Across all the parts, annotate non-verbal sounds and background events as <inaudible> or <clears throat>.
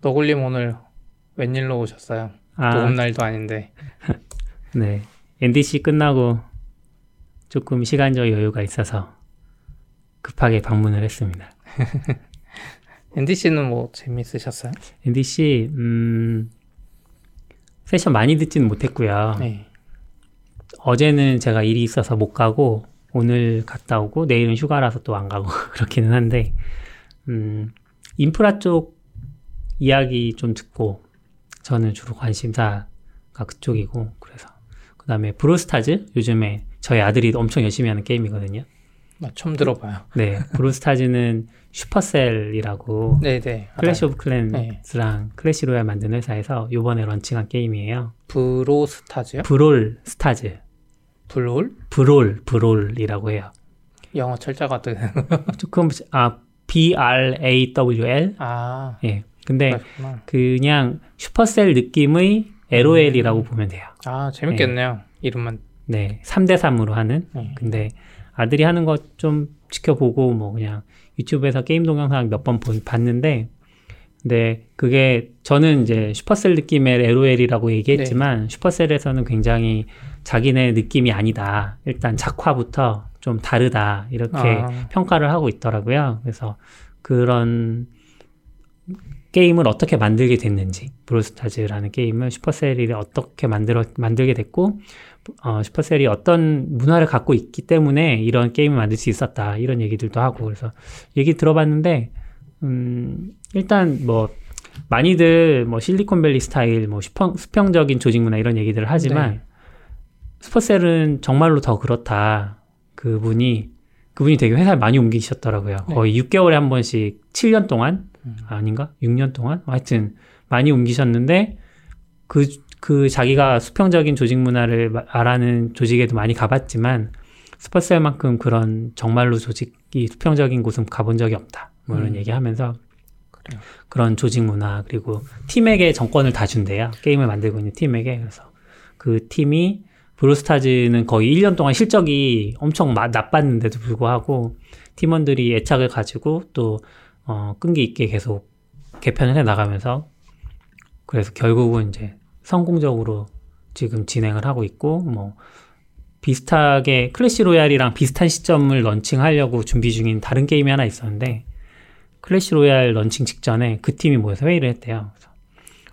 너굴님 오늘 웬일로 오셨어요? 아, 녹음 날도 아닌데. <laughs> 네. NDC 끝나고 조금 시간적 여유가 있어서 급하게 방문을 했습니다. <laughs> NDC는 뭐 재밌으셨어요? NDC 음, 세션 많이 듣지는 못했고요. 네. 어제는 제가 일이 있어서 못 가고 오늘 갔다 오고 내일은 휴가라서 또 안 가고 <laughs> 그렇기는 한데 음, 인프라 쪽 이야기 좀 듣고 저는 주로 관심사가 그쪽이고 그래서 그 다음에 브롤스타즈 요즘에 저희 아들이 엄청 열심히 하는 게임이거든요. 나 처음 들어봐요. 네, 브롤스타즈는 슈퍼셀이라고 네네. 클래시 오브 네. 클랜스랑 클래시 로얄 만든 회사에서 요번에 launching한 게임이에요. 브롤스타즈요? 브롤 스타즈. 블롤? 브롤, 브롤이라고 해요. 영어 철자가 뜨. 조금, 아, B-R-A-W-L? 아. 예. 근데 그렇구나. 그냥 슈퍼셀 느낌의 LOL이라고 보면 돼요. 아 재밌겠네요. 이름만. 네. 3대 3으로 하는. 네. 근데 아들이 하는 거 좀 지켜보고 뭐 그냥 유튜브에서 게임 동영상 몇 번 봤는데 근데 그게 저는 이제 슈퍼셀 느낌의 LOL이라고 얘기했지만 슈퍼셀에서는 굉장히 자기네 느낌이 아니다. 일단 작화부터 좀 다르다. 이렇게 아. 평가를 하고 있더라고요. 그래서 그런 게임을 어떻게 만들게 됐는지 브로스타즈라는 게임을 슈퍼셀이 어떻게 만들어 만들게 됐고 어, 슈퍼셀이 어떤 문화를 갖고 있기 때문에 이런 게임을 만들 수 있었다 이런 얘기들도 하고 그래서 얘기 들어봤는데 음, 일단 뭐 많이들 뭐 실리콘밸리 스타일 뭐 수평, 수평적인 조직 문화 이런 얘기들을 하지만 네. 슈퍼셀은 정말로 더 그렇다 그분이 그분이 되게 회사를 많이 옮기셨더라고요 네. 거의 6개월에 한 번씩 7년 동안 음. 아닌가 6년 동안 하여튼 많이 옮기셨는데 그 그 자기가 수평적인 조직 문화를 마- 말하는 조직에도 많이 가봤지만 슈퍼셀만큼 그런 정말로 조직이 수평적인 곳은 가본 적이 없다. 뭐 이런 음. 얘기하면서 그래요. 그런 조직 문화 그리고 팀에게 정권을 다 준대요. 게임을 만들고 있는 팀에게 그래서 그 팀이 브로스타즈는 거의 1년 동안 실적이 엄청 마- 나빴는데도 불구하고 팀원들이 애착을 가지고 또 어, 끈기 있게 계속 개편을 해 나가면서 그래서 결국은 이제 성공적으로 지금 진행을 하고 있고 뭐 비슷하게 클래시 로얄이랑 비슷한 시점을 런칭하려고 준비 중인 다른 게임이 하나 있었는데 클래시 로얄 런칭 직전에 그 팀이 모여서 회의를 했대요.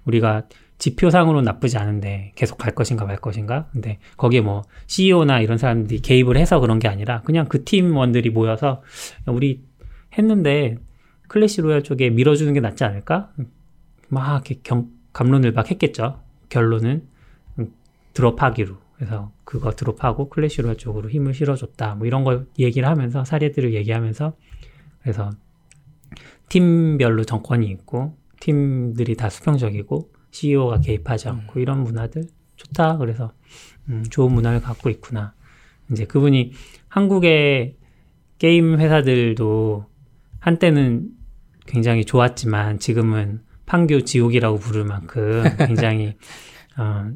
우리가 지표상으로 나쁘지 않은데 계속 갈 것인가 말 것인가? 근데 거기에 뭐 CEO나 이런 사람들이 개입을 해서 그런 게 아니라 그냥 그 팀원들이 모여서 야, 우리 했는데 클래시 로얄 쪽에 밀어주는 게 낫지 않을까? 막 이렇게 경, 감론을 막 했겠죠. 결론은 음, drop하기로. 그래서 그거 drop하고 클래시 로얄 쪽으로 힘을 실어줬다. 뭐 이런 걸 얘기를 하면서 사례들을 얘기하면서 그래서 팀별로 정권이 있고 팀들이 다 수평적이고 CEO가 개입하지 않고 이런 문화들 좋다. 그래서 음, 좋은 문화를 갖고 있구나. 이제 그분이 한국의 게임 회사들도 한때는 굉장히 좋았지만 지금은 판교 지옥이라고 부를 만큼 굉장히 <laughs> 어,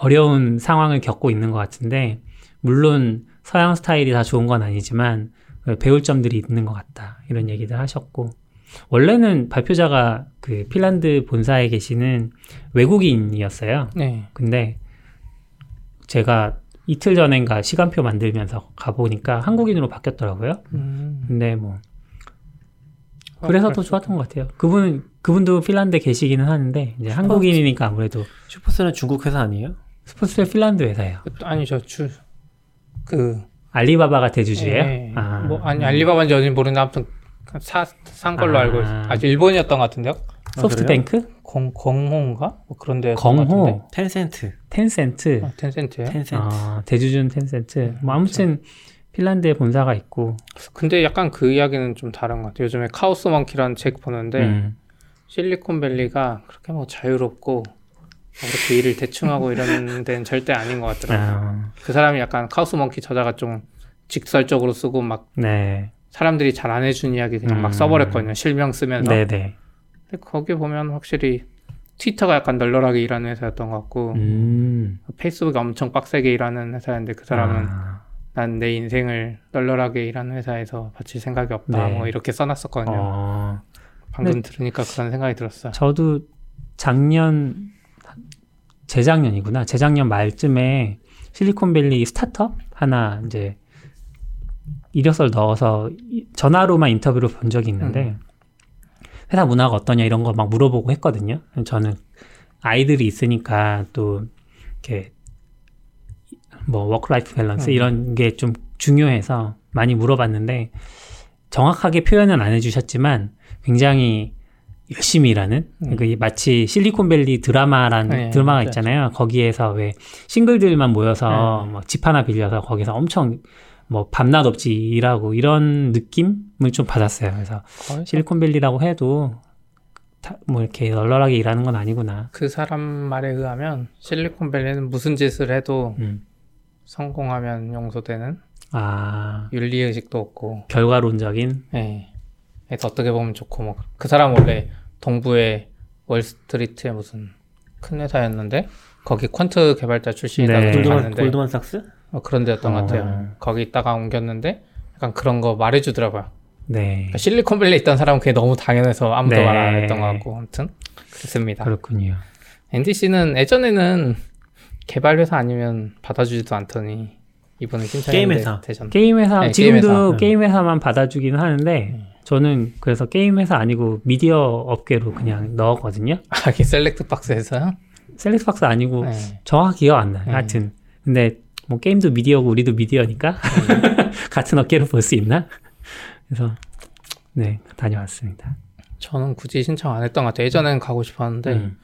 어려운 상황을 겪고 있는 것 같은데 물론 서양 스타일이 다 좋은 건 아니지만 배울 점들이 있는 것 같다 이런 얘기들 하셨고 원래는 발표자가 그 핀란드 본사에 계시는 외국인이었어요. 네. 근데 제가 이틀 전인가 시간표 만들면서 가보니까 한국인으로 바뀌었더라고요. 음. 근데 뭐 그래서 더 좋았던 것 같아요. 그분은 그분도 핀란드에 계시기는 하는데 이제 한국인이니까 아무래도 슈퍼셀은 중국 회사 아니에요? 슈퍼셀이 핀란드 회사예요. 아니 저 중국 알리바바가 대주주예요. 네. 아, 뭐 아니 알리바바인지 어딘지 모르는데 아무튼 사, 산 걸로 아. 알고 있어요. 아직 일본이었던 것 같은데요? 소프트뱅크, 겅 겅호인가? 뭐 그런 데 겅호, 텐센트. 텐센트, 아, 텐센트요? 텐센트. 아, 대주주는 텐센트. 뭐 아무튼 핀란드에 본사가 있고. 근데 약간 그 이야기는 좀 다른 것 같아요. 요즘에 Chaos Monkey라는 책 보는데 음, 실리콘밸리가 그렇게 뭐 자유롭고 뭐 그렇게 일을 대충 하고 이러는 <laughs> 데는 절대 아닌 것 같더라고요. 아, 그 사람이 약간 카오스 먼키 저자가 좀 직설적으로 쓰고 막 네, 사람들이 잘 안 해준 이야기 그냥 막 음. 써버렸거든요. 실명 쓰면서. 네네. 근데 거기 보면 확실히 트위터가 약간 널널하게 일하는 회사였던 것 같고 음, 페이스북이 엄청 빡세게 일하는 회사였는데 그 사람은 아, 난 내 인생을 널널하게 일하는 회사에서 바칠 생각이 없다 네. 뭐 이렇게 써놨었거든요. 어, 방금 들으니까 그런 생각이 들었어요. 저도 작년 재작년이구나. 재작년 말쯤에 실리콘밸리 스타트업 하나 이제 이력서를 넣어서 이- 전화로만 인터뷰를 본 적이 있는데 회사 문화가 어떠냐 이런 거 막 물어보고 했거든요. 저는 아이들이 있으니까 또 이렇게 뭐 work-life balance 음. 이런 게 좀 중요해서 많이 물어봤는데 정확하게 표현은 안 해주셨지만 굉장히 열심히 일하는 음. 그 마치 실리콘밸리 드라마라는 네, 드라마가 네. 있잖아요. 거기에서 왜 싱글들만 모여서 네. 뭐집 하나 빌려서 거기서 엄청 뭐 밤낮 없이 일하고 이런 느낌을 좀 받았어요. 그래서 실리콘밸리라고 해도 다- 뭐 이렇게 널널하게 일하는 건 아니구나. 그 사람 말에 의하면 실리콘밸리는 무슨 짓을 해도 음. 성공하면 용서되는 아 윤리의식도 없고 결과론적인 예. 그래서 어떻게 보면 좋고 뭐 그 사람 원래 동부의 월스트리트의 무슨 큰 회사였는데 거기 퀀트 개발자 출신이라고 네. 봤는데 골드만삭스? 어, 그런 데였던 것 어. 같아요. 거기 있다가 옮겼는데 약간 그런 거 말해주더라고요. 네 그러니까 실리콘밸리에 있던 사람은 그게 너무 당연해서 아무도 네. 말안 했던 것 같고 아무튼 그렇습니다. 그렇군요. NDC는 예전에는 개발 회사 아니면 받아주지도 않더니 이번에 신청했는데 게임 회사. 되잖아. 게임 회사 네, 지금도 게임 회사. 게임 회사 만 받아주기는 하는데 저는 그래서 게임 회사 아니고 미디어 업계로 그냥 넣었거든요. 아, 이게 select box에서요? select box 아니고 네. 정확히 기억 안 나요. 네. 하여튼 근데 뭐 게임도 미디어고 우리도 미디어니까 <laughs> 같은 업계로 볼 수 있나? 그래서 네 다녀왔습니다. 저는 굳이 신청 안 했던 것 같아요. 예전엔 가고 싶었는데 음.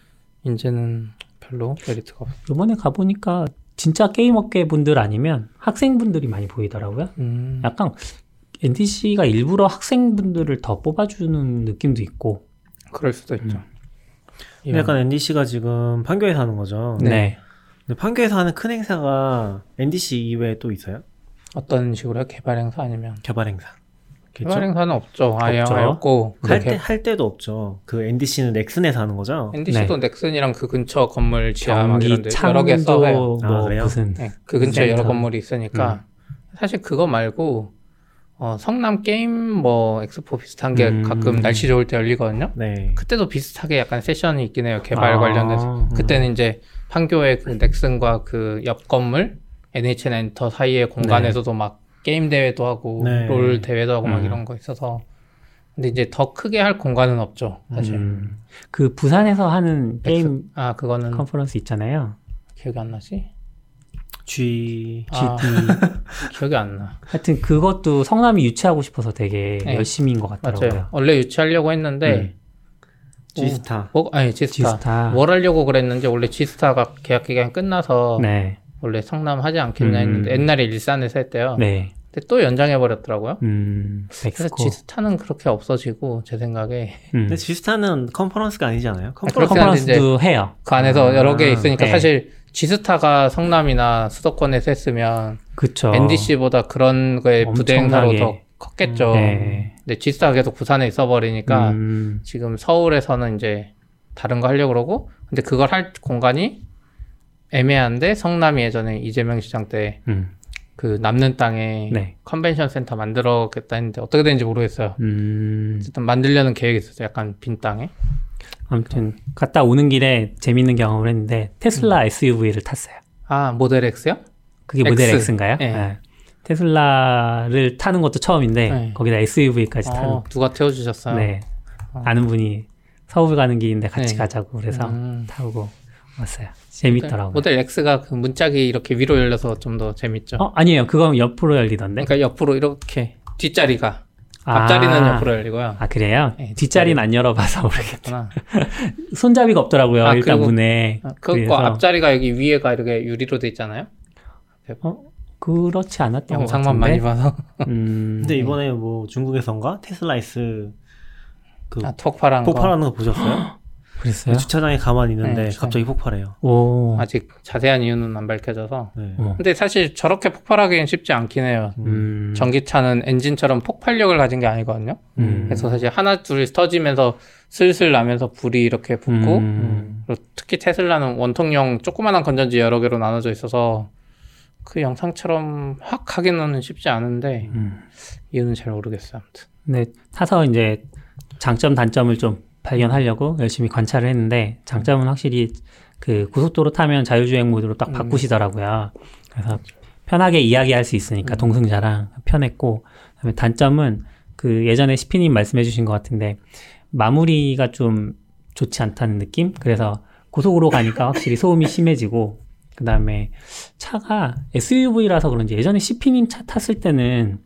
이제는 별로 메리트가 없어요. 이번에 가보니까 진짜 게임 업계 분들 아니면 학생분들이 많이 보이더라고요. 음, 약간 NTC가 일부러 학생분들을 더 뽑아주는 느낌도 있고. 그럴 수도 있죠. 근데 약간 NDC가 지금 판교에서 하는 거죠. 네. 근데 판교에서 하는 큰 행사가 NDC 이외에 또 있어요? 어떤 식으로요? 개발 행사 아니면 개발 행사. 개발 행사는 없죠. 아예 없죠. 없고 할, 때, 할 때도 없죠. 그 NDC는 넥슨에서 하는 거죠? NDC도 넥슨이랑 그 근처 건물 지하 막 경기 이런 데 여러 개 써요. 뭐 아, 그래요? 무슨 네, 그 근처에 센터. 여러 건물이 있으니까 사실 그거 말고 어, 성남 게임 뭐 엑스포 비슷한 게 음. 가끔 날씨 좋을 때 열리거든요. 네. 그때도 비슷하게 약간 세션이 있긴 해요. 개발 아, 관련돼서. 그때는 이제 판교의 그 넥슨과 그 옆 건물 NHN 엔터 사이의 공간에서도 막 게임 대회도 하고 네. 롤 대회도 하고 막 음. 이런 거 있어서 근데 이제 더 크게 할 공간은 없죠. 사실. 음, 그 부산에서 하는 게임 아 그거는 컨퍼런스 있잖아요. 기억이 안 나지? G 아, GD. <laughs> 기억이 안 나. 하여튼 그것도 성남이 유치하고 싶어서 되게 네. 열심히인 것 같더라고요. 맞아요. 원래 유치하려고 했는데 음. G스타. 뭐 아니 지스타. 지스타. 뭘 하려고 그랬는지 원래 지스타가 계약 기간 끝나서 네. 원래 성남 하지 않겠냐 음. 했는데 옛날에 일산에서 했대요. 네. 근데 또 연장해 버렸더라고요. 음, 그래서. 지스타는 그렇게 없어지고 제 생각에 음. 근데 G스타는 컨퍼런스가 아니잖아요. 컨퍼런스 컨퍼런스도 해요. 그 안에서 아, 여러 개 있으니까 네. 사실 지스타가 성남이나 수도권에서 했으면 그쵸. NDC보다 그런 거에 부대 행사로 더. 컸겠죠. 네. 근데 지스타가 계속 부산에 있어 버리니까 음, 지금 서울에서는 이제 다른 거 하려고 그러고 근데 그걸 할 공간이 애매한데 성남이 예전에 이재명 시장 때 그 음, 남는 땅에 네. 컨벤션 센터 만들어겠다 했는데 어떻게 되는지 모르겠어요. 음, 어쨌든 만들려는 계획이 있었어요. 약간 빈 땅에. 아무튼 갔다 오는 길에 재밌는 경험을 했는데 테슬라 SUV를 탔어요. 아 모델 X요? 그게 모델 X. X인가요? 네. 네. 테슬라를 타는 것도 처음인데 네. 거기다 SUV까지 타는. 어, 누가 태워주셨어요? 네. 어. 아는 분이 서울 가는 길인데 같이 네. 가자고 그래서 음. 타고 왔어요. 재밌더라고요. 모델 X가 그 문짝이 이렇게 위로 열려서 좀 더 재밌죠. 어 아니에요. 그건 옆으로 열리던데. 그러니까 옆으로 이렇게 뒷자리가 아. 앞자리는 옆으로 열리고요. 아 그래요? 네, 뒷자리는 안 열어봐서 모르겠. 그렇구나. <laughs> 손잡이가 없더라고요. 아, 일단 그리고- 문에. 아, 그거 그래서- 앞자리가 여기 위에가 이렇게 유리로 돼 있잖아요. 어 그렇지 않았던 것 영상만. 많이 봐서. 음, <laughs> 근데 이번에 뭐 중국에선가 테슬라 S 그 아, 폭발한 거. 폭발하는 거 보셨어요? <gasps> 그랬어요? 주차장에 가만히 있는데 네, 갑자기 폭발해요. 오. 아직 자세한 이유는 안 밝혀져서. 네. 어. 근데 사실 저렇게 폭발하기엔 쉽지 않긴 해요. 음. 전기차는 엔진처럼 폭발력을 가진 게 아니거든요. 음. 그래서 사실 하나 둘 터지면서 슬슬 나면서 불이 이렇게 붙고 음. 그리고 특히 테슬라는 원통형 조그만한 건전지 여러 개로 나눠져 있어서 그 영상처럼 확 하기는 쉽지 않은데 음. 이유는 잘 모르겠어요. 아무튼. 근데 타서 이제 장점 단점을 좀 발견하려고 열심히 관찰을 했는데 장점은 확실히 그 고속도로 타면 자율주행 모드로 딱 바꾸시더라고요. 그래서 편하게 이야기할 수 있으니까 동승자랑 편했고 그다음에 단점은 그 예전에 시피님 말씀해주신 것 같은데 마무리가 좀 좋지 않다는 느낌. 그래서 고속으로 가니까 확실히 소음이 심해지고 그 다음에 차가 SUV라서 그런지 예전에 시피님 차 탔을 때는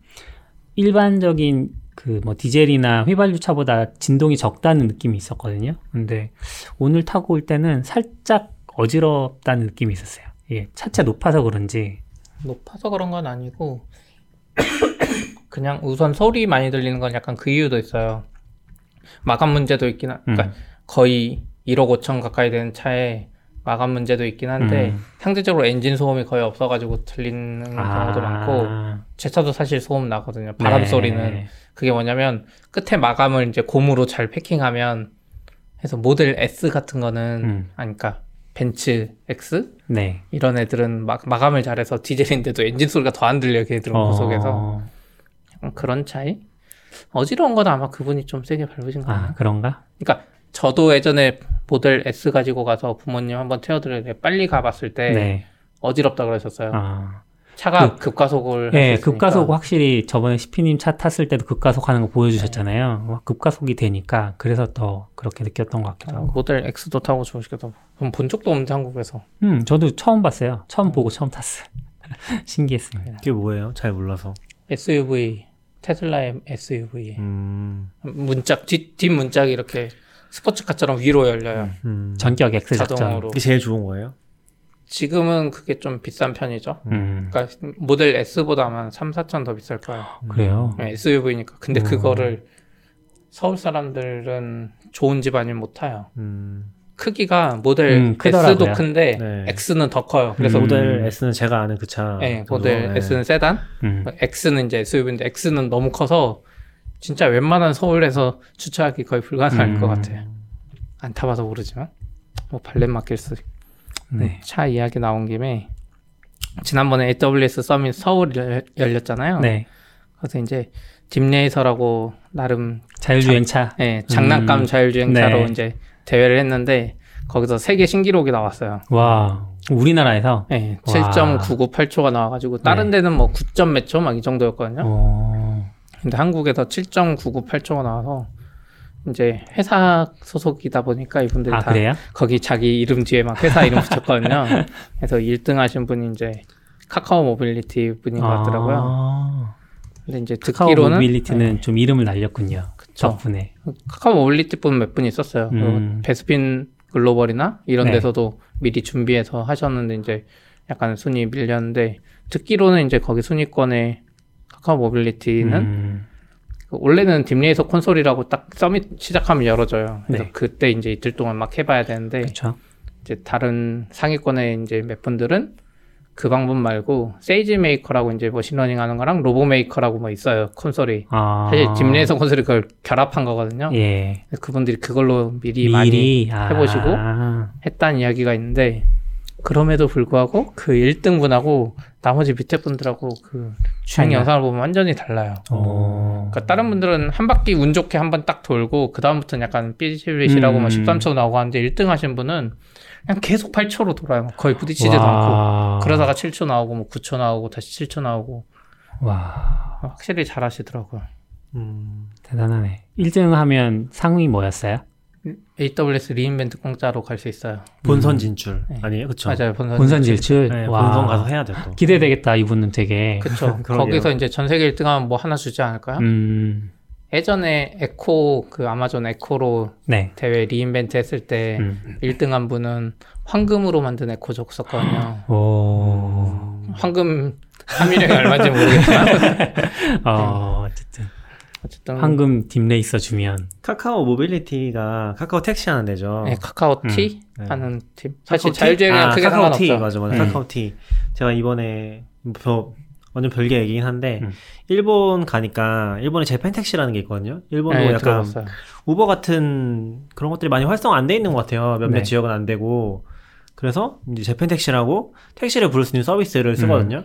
일반적인 그 뭐 디젤이나 휘발유 차보다 진동이 적다는 느낌이 있었거든요. 근데 오늘 타고 올 때는 살짝 어지럽다는 느낌이 있었어요. 이게 차체 높아서 그런지 높아서 그런 건 아니고 <coughs> 그냥 우선 소리 많이 들리는 건 약간 그 이유도 있어요. 마감 문제도 있긴 하, 그러니까 음. 거의 1억 5천 가까이 되는 차에 마감 문제도 있긴 한데 음. 상대적으로 엔진 소음이 거의 없어가지고 들리는 경우도 많고 제 차도 사실 소음 나거든요. 바람 네. 소리는 그게 뭐냐면 끝에 마감을 이제 고무로 잘 패킹하면 해서 모델 S 같은 거는 음. 아니 그러니까 벤츠 X 네. 이런 애들은 막 마감을 잘해서 디젤인데도 엔진 소리가 더 안 들려 걔들은 고속에서 어... 약간 그런 차이 어지러운 건 아마 그분이 좀 세게 밟으신 거아 아니에요? 그런가? 그러니까 저도 예전에 모델 S 가지고 가서 부모님 한번 태워드려야 돼 빨리 가봤을 때 네. 어지럽다 그러셨어요 아. 차가 급가속을 네. 급가속 확실히 저번에 시피님 차 탔을 때도 급가속 하는 거 보여주셨잖아요. 와, 급가속이 되니까 그래서 더 그렇게 느꼈던 것 같기도 아, 하고. 모델 X도 타고 좋으시겠다 그럼 본 적도 없는데 한국에서 음, 저도 처음 봤어요. 처음 음. 보고 처음 탔어요. <laughs> 신기했습니다. 그게 뭐예요? 잘 몰라서. SUV 테슬라의 SUV 음, 문짝 뒷, 뒷 문짝이 이렇게 스포츠카처럼 위로 열려요 음. 전격 X 작전. 자동으로 이게 제일 좋은 거예요? 지금은 그게 좀 비싼 편이죠 음, 그러니까 모델 S보다 아마 3, 4천 더 비쌀 거예요 그래요. 네, SUV니까 근데 음. 그거를 서울 사람들은 좋은 집 아니면 못 타요 음. 크기가 모델 음, 크더라고요. S도 큰데 네. X는 더 커요 그래서 음. 모델 S는 제가 아는 그 차. 네, 정도? 모델 네. S는 세단 음. X는 이제 SUV인데 X는 너무 커서 진짜 웬만한 서울에서 주차하기 거의 불가능할 음. 것 같아요. 안 타봐서 모르지만 뭐 발렌마켓스 네. 차 이야기 나온 김에 지난번에 AWS 서밋 서울 열- 열렸잖아요. 네. 그래서 이제 딥레이서라고 나름 자율주행차. 예, 장난감 음. 자율주행차로 네. 이제 대회를 했는데 거기서 세계 신기록이 나왔어요. 와, 우리나라에서. 예, 와. 7.998초가 나와가지고 다른 네. 데는 뭐 9점 몇 초 막 이 정도였거든요. 어, 근데 한국에서 7.998초가 나와서 이제 회사 소속이다 보니까 이분들이 아, 다 그래요? 거기 자기 이름 뒤에 막 회사 이름 붙였거든요. <laughs> 그래서 1등 하신 분이 이제 카카오 모빌리티 분인 것 같더라고요. 아, 근데 이제 카카오 듣기로는 모빌리티는 좀 이름을 날렸군요. 그쵸. 덕분에. 카카오 모빌리티 분 몇 분 있었어요. 음. 베스핀 글로벌이나 이런 네. 데서도 미리 준비해서 하셨는데 이제 약간 순위 밀렸는데 듣기로는 이제 거기 순위권에 카카오 모빌리티는 음, 그 원래는 DeepRacer 콘솔이라고 딱 Summit 시작하면 열어줘요. 그래서 네. 그때 이제 이틀 동안 막 해봐야 되는데 그렇죠. 이제 다른 상위권에 이제 몇 분들은 그 방법 말고 SageMaker라고 이제 machine learning 하는 거랑 RoboMaker라고 뭐 있어요 콘솔이 아, 사실 DeepRacer 콘솔이 그걸 결합한 거거든요. 예. 그분들이 그걸로 미리, 많이 미리 아, 해보시고 했다는 이야기가 있는데 그럼에도 불구하고 그 1등 분하고 나머지 밑에 분들하고 그 주행 차이가? 영상을 보면 완전히 달라요. 어. 그러니까 다른 분들은 한 바퀴 운 좋게 한 번 딱 돌고 그 다음부터는 약간 뭐 음. 13초 나오고 하는데 1등 하신 분은 그냥 계속 8초로 돌아요. 거의 부딪히지도 않고 와. 그러다가 7초 나오고 뭐 9초 나오고 다시 7초 나오고 와 확실히 잘하시더라고요. 음. 대단하네. 1등 하면 상위 뭐였어요? AWS 리인벤트 공짜로 갈 수 있어요. 본선 진출 네. 아니에요, 그렇죠? 맞아요. 본선 본선 질출. 네, 와. 본선 가서 해야 돼 또. 기대되겠다 이분은 되게. 그쵸. <laughs> 그러게요. 거기서 이제 전 세계 1등하면 뭐 하나 주지 않을까요? 음, 예전에 에코 그 Amazon Echo로 네. 대회 re:Invent 했을 때 음. 1등한 분은 황금으로 만든 에코 줬었거든요. 오. 황금 함유량이 얼마인지 모르겠지만 <laughs> 어, 어쨌든 어쨌든 황금 DeepRacer 주면 카카오 모빌리티가 카카오 택시 하는 데죠. 네, 카카오티 네. 하는 팀. 사실? 자율주행이랑 아, 크게 카카오티 상관없죠. 맞아 맞아 음. 카카오티. 제가 이번에 저 완전 별개 얘기긴 한데 음. 일본 가니까 일본에 재팬 택시라는 게 있거든요. 일본도 네, 약간 들어봤어요. 우버 같은 그런 것들이 많이 활성 안돼 있는 것 같아요. 몇몇 네. 지역은 안 되고. 그래서 이제 재팬 택시라고 택시를 부를 수 있는 서비스를 쓰거든요.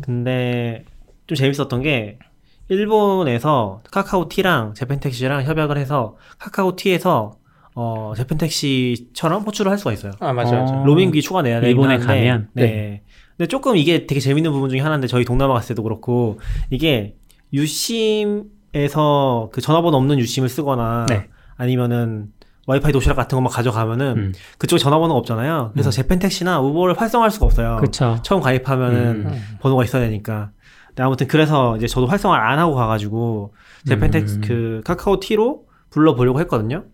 근데 좀 재밌었던 게 일본에서 카카오티랑 재팬택시랑 협약을 해서 카카오티에서 어 재팬택시처럼 호출을 할 수가 있어요. 아 맞아 맞아. 어. 로밍비 추가 내야 되긴 일본에 하는데, 가면? 네. 근데 조금 이게 되게 재밌는 부분 중에 하나인데 저희 동남아 갔을 때도 그렇고 이게 유심에서 그 전화번호 없는 유심을 쓰거나 네. 아니면은 와이파이 도시락 같은 것만 가져가면은 음. 그쪽에 전화번호가 없잖아요. 그래서 음. 재팬택시나 우버를 활성화할 수가 없어요. 그쵸. 처음 가입하면은 음. 음. 번호가 있어야 되니까. 아무튼 그래서 이제 저도 활성화를 안 하고 가가지고 재팬택 음. 그 카카오 T로 불러보려고 했거든요.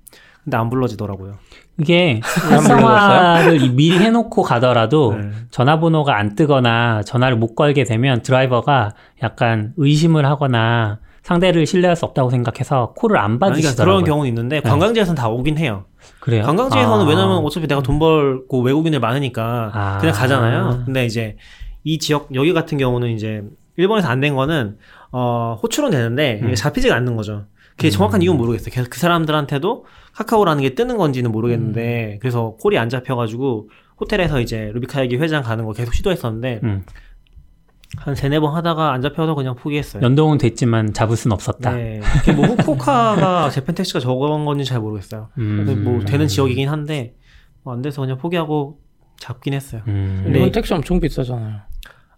근데 안 불러지더라고요. 이게? 활성화를 이- 미리 해놓고 가더라도 네. 전화번호가 안 뜨거나 전화를 못 걸게 되면 드라이버가 약간 의심을 하거나 상대를 신뢰할 수 없다고 생각해서 콜을 안 그러니까 받으시더라고요. 그런 경우는 있는데 관광지에서는 다 오긴 해요. 그래요? 관광지에서는 아. 왜냐면 어차피 내가 돈 벌고 외국인들 많으니까 아. 그냥 가잖아요. 근데 이제 이 지역 여기 같은 경우는 이제 일본에서 안 된 거는 어 호출은 되는데 이게 음. 잡히지가 않는 거죠. 그게 정확한 이유는 모르겠어요. 계속 그 사람들한테도 카카오라는 게 뜨는 건지는 모르겠는데 그래서 콜이 안 잡혀가지고 호텔에서 이제 루비카 얘기 회장 가는 거 계속 시도했었는데 음. 한 세네 번 하다가 안 잡혀서 그냥 포기했어요. 연동은 됐지만 잡을 순 없었다. 네. 뭐 후쿠오카가 <laughs> 재팬 택시가 적은 건지 잘 모르겠어요. 음. 근데 뭐 되는 지역이긴 한데 뭐 안 돼서 그냥 포기하고 잡긴 했어요. 음. 네. 일본 택시 엄청 비싸잖아요.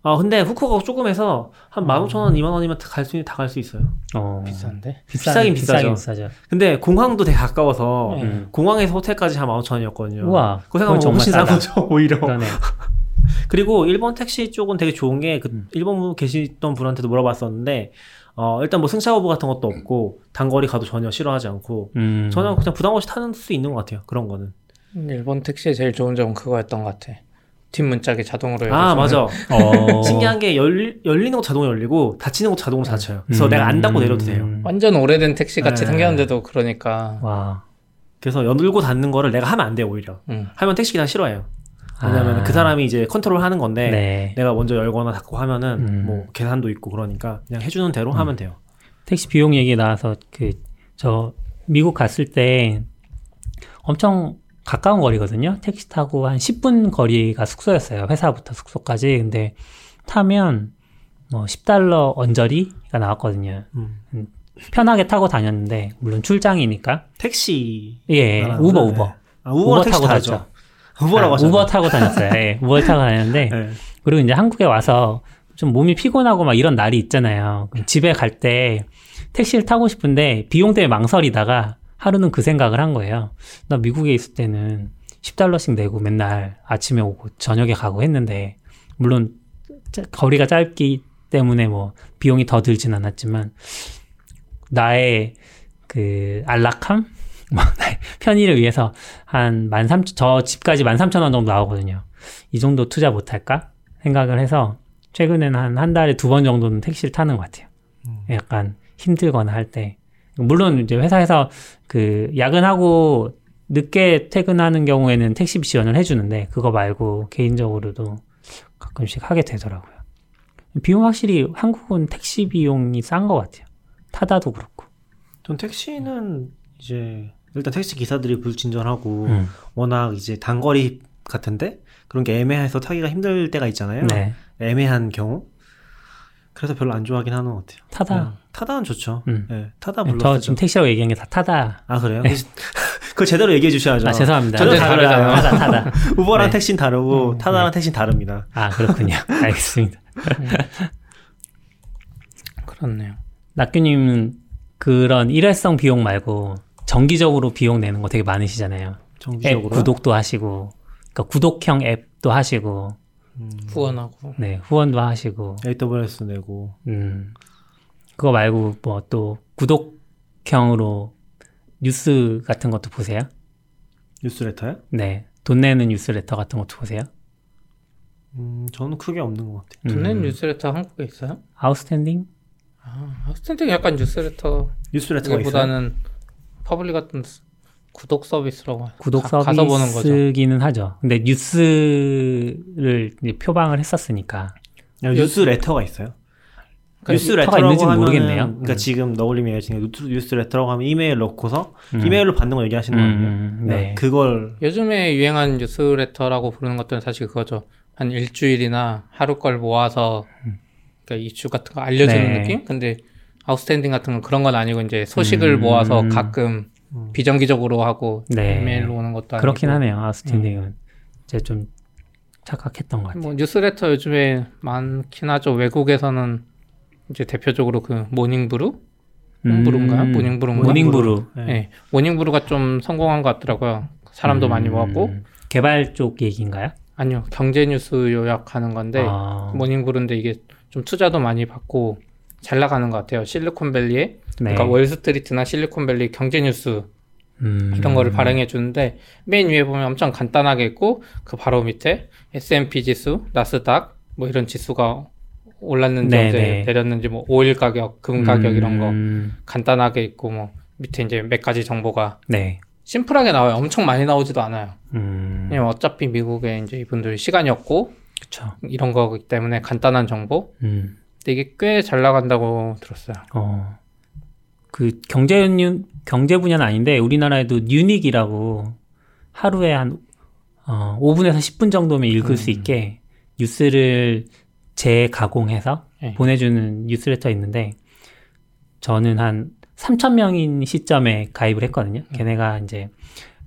아 근데 후쿠오카 조금 해서 한 15,000원, 2만 원이면 갈수다갈 수 있어요. 어. 비싼데. 비싸긴 비싸죠. 비싸죠. 근데 공항도 되게 가까워서 네. 음. 공항에서 호텔까지 한 15,000원이었거든요. 우와. 그거 생각하면 훨씬 싼. 거죠, 오히려. 그러네. <laughs> 그리고 일본 택시 쪽은 되게 좋은 게그 음. 일본 분 계시던 분한테도 물어봤었는데 어 일단 뭐 승차 거부 같은 것도 없고 단거리 가도 전혀 싫어하지 않고 음. 저는 그냥 부담 없이 타는 수 있는 것 같아요. 그런 거는. 일본 택시의 제일 좋은 점은 그거였던 것 같아. 뒷 문짝이 자동으로 아 열려주는 맞아. <laughs> 어. 신기한 게 열, 열리는 것 자동으로 열리고 닫히는 것 자동으로 닫혀요. 그래서 음. 내가 안 닫고 내려도 돼요. 완전 오래된 택시 같이 네. 생겼는데도 그러니까. 와. 그래서 열고 닫는 거를 내가 하면 안 돼요 오히려. 음. 하면 택시 기사 싫어해요. 왜냐면 아. 그 사람이 이제 컨트롤 하는 건데 네. 내가 먼저 열거나 닫고 하면은 음. 뭐 계산도 있고 그러니까 그냥 해주는 대로 하면 돼요. 택시 비용 얘기 나와서 그 저 미국 갔을 때 엄청 가까운 거리거든요. 택시 타고 한 10분 거리가 숙소였어요. 회사부터 숙소까지. 근데 타면 뭐 10달러 언저리가 나왔거든요. 음. 편하게 타고 다녔는데 물론 출장이니까. 택시 예, 우버 거는, 우버. 네. 아, 우버 타고. 다녔죠. 우버라고 아. 우버 타고 다녔어요. 예, 우버 타고 다녔는데 네. 그리고 이제 한국에 와서 좀 몸이 피곤하고 막 이런 날이 있잖아요. 집에 갈 때 택시를 타고 싶은데 비용 때문에 망설이다가 하루는 그 생각을 한 거예요. 나 미국에 있을 때는 10달러씩 내고 맨날 아침에 오고 저녁에 가고 했는데 물론 짜- 거리가 짧기 때문에 뭐 비용이 더 들진 않았지만 나의 그 안락함 <laughs> 뭐 편의를 위해서 한 13,000, 저 집까지 13,000원 정도 나오거든요. 이 정도 투자 못할까 생각을 해서 최근에는 한 한 달에 두 번 정도는 택시를 타는 것 같아요. 약간 힘들거나 할 때. 물론 이제 회사에서 그 야근하고 늦게 퇴근하는 경우에는 택시비 지원을 해주는데 그거 말고 개인적으로도 가끔씩 하게 되더라고요. 비용 확실히 한국은 택시 비용이 싼 것 같아요. 타다도 그렇고. 전 택시는 이제 일단 택시 기사들이 불친절하고 음. 워낙 이제 단거리 같은데 그런 게 애매해서 타기가 힘들 때가 있잖아요. 네. 애매한 경우. 그래서 별로 안 좋아하긴 하는 것 같아요. 타다. 그냥 타다는 좋죠. 음. 네, 타다 저 불렀죠. 지금 택시라고 얘기한 게 다 타다. 아 그래요? <laughs> 그거 제대로 얘기해 주셔야죠. 아 죄송합니다. 전혀 네, 다르잖아요. 타다 타다. <laughs> 우버랑 네. 택시는 다르고 타다랑 택시는 다릅니다. 아 그렇군요. <laughs> 알겠습니다. 그렇네요. 낙규님은 그런 일회성 비용 말고 정기적으로 비용 내는 거 되게 많으시잖아요. 앱 정기적으로. 구독도 하시고, 그러니까 구독형 앱도 하시고, 후원하고. 네 후원도 하시고, AWS 내고. 음 그거 말고 뭐 또 구독형으로 뉴스 같은 것도 보세요? 뉴스레터요? 네. 돈 내는 뉴스레터 같은 것도 보세요? 음, 저는 크게 없는 것 같아요. 돈낸 음. 뉴스레터 한국에 있어요? 아웃스탠딩? 아웃스탠딩 약간 뉴스레터 뉴스레터가 있어요? 보다는 퍼블리 같은 스- 구독 서비스라고 구독 가, 가서 보는 거죠. 서비스기는 하죠. 근데 뉴스를 이제 표방을 했었으니까. 야, 뉴스레터가 있어요? 그러니까 뉴스레터라고 있는지는 하면은 모르겠네요. 그러니까 음. 지금 너울님이 뉴스, 뉴스레터라고 하면 이메일 넣고서 음. 이메일로 받는 거 얘기하시는 거 아니에요? 음, 네. 그걸 요즘에 유행한 뉴스레터라고 부르는 것들은 사실 그거죠. 한 일주일이나 하루 걸 모아서 그러니까 이슈 같은 거 알려주는 네. 느낌? 근데 아웃스탠딩 같은 건 그런 건 아니고 이제 소식을 음. 모아서 가끔 음. 비정기적으로 하고 네. 이메일로 오는 것도 아니고 그렇긴 하네요. 아웃스탠딩은 이제 좀 착각했던 것 같아요. 뭐 뉴스레터 요즘에 많긴 하죠. 외국에서는 이제 대표적으로 그 Morning Brew, Homebrew인가요? 음, Morning Brew인가? Morning Brew. 네. 네, Morning Brew가 좀 성공한 것 같더라고요. 사람도 많이 음, 모았고 개발 쪽 얘기인가요? 아니요 경제 뉴스 요약하는 건데 아, Morning Brew인데 이게 좀 투자도 많이 받고 잘 나가는 것 같아요. 실리콘밸리에 네. 그러니까 월스트리트나 실리콘밸리 경제 뉴스 음, 이런 거를 발행해 주는데 맨 위에 보면 엄청 간단하게 있고 그 바로 밑에 S&P 지수, 나스닥 뭐 이런 지수가 올랐는지 네, 언제 네. 내렸는지 뭐 오일 가격, 금 가격 이런 거 음, 간단하게 있고 뭐 밑에 이제 몇 가지 정보가 네. 심플하게 나와요. 엄청 많이 나오지도 않아요. 음, 왜냐면 어차피 미국에 이제 이분들 시간이 없고 그쵸. 이런 거기 때문에 간단한 정보. 음, 근데 이게 꽤 잘 나간다고 들었어요. 어, 그 경제 뉴, 경제 분야는 아닌데 우리나라에도 뉴닉이라고 하루에 한 어, 5분에서 10분 정도면 읽을 수 있게 뉴스를 재가공해서 네. 보내주는 뉴스레터 있는데 저는 한 3천 명인 시점에 가입을 했거든요. 걔네가 이제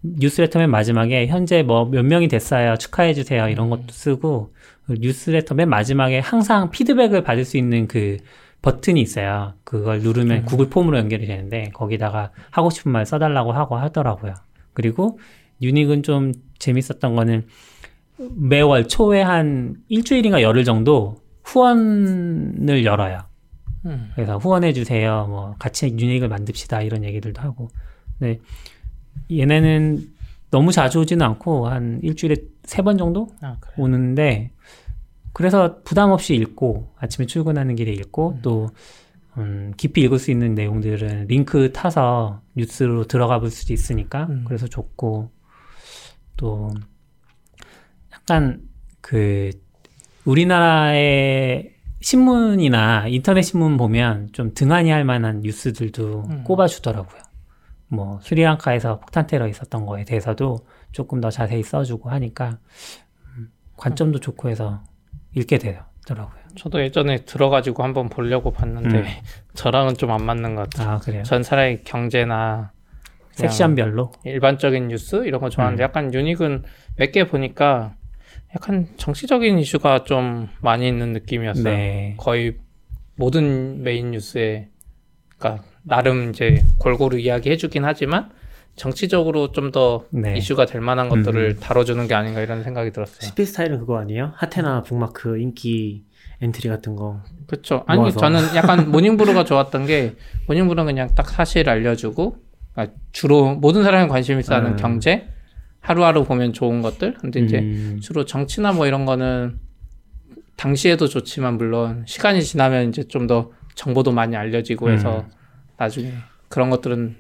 뉴스레터 맨 마지막에 현재 뭐 몇 명이 됐어요. 축하해 주세요. 이런 것도 쓰고 그 뉴스레터 맨 마지막에 항상 피드백을 받을 수 있는 그 버튼이 있어요. 그걸 누르면 구글 폼으로 연결이 되는데 거기다가 하고 싶은 말 써달라고 하고 하더라고요. 그리고 유닉은 좀 재밌었던 거는 매월 초에 한 일주일인가 열흘 정도 후원을 열어요. 음. 그래서 후원해 주세요. 뭐 같이 유닉을 만듭시다 이런 얘기들도 하고. 근데 얘네는 너무 자주 오지는 않고 한 일주일에 세 번 정도 아. 오는데 그래서 부담 없이 읽고 아침에 출근하는 길에 읽고 또 음, 깊이 읽을 수 있는 내용들은 링크 타서 뉴스로 들어가 볼 수도 있으니까 음. 그래서 좋고 또 약간 그 우리나라의 신문이나 인터넷 신문 보면 좀 등한히 할 만한 뉴스들도 음. 꼽아주더라고요. 뭐 스리랑카에서 폭탄 테러 있었던 거에 대해서도 조금 더 자세히 써주고 하니까 음, 관점도 좋고 해서 읽게 되더라고요. 저도 예전에 들어가지고 한번 보려고 봤는데 음. <laughs> 저랑은 좀 안 맞는 것 같아요. 아 그래요? 전 차라리 경제나 섹션별로 일반적인 뉴스 이런 거 좋아하는데 음. 약간 유닉은 몇 개 보니까 약간 정치적인 이슈가 좀 많이 있는 느낌이었어요. 네. 거의 모든 메인 뉴스에 그러니까 나름 이제 골고루 이야기해주긴 하지만 정치적으로 좀더 네. 이슈가 될 만한 것들을 음. 다뤄주는 게 아닌가 이런 생각이 들었어요. CP 스타일은 그거 아니에요? 하테나 북마크 인기 엔트리 같은 거. 그렇죠. 아니 모아서. 저는 약간 <laughs> Morning Brew가 좋았던 게 Morning Brew는 그냥 딱 사실 알려주고 그러니까 주로 모든 사람이 관심 있어 하는 음. 경제 하루하루 보면 좋은 것들. 근데 이제 음, 주로 정치나 뭐 이런 거는 당시에도 좋지만 물론 시간이 지나면 이제 좀 더 정보도 많이 알려지고 해서 음. 나중에 그런 것들은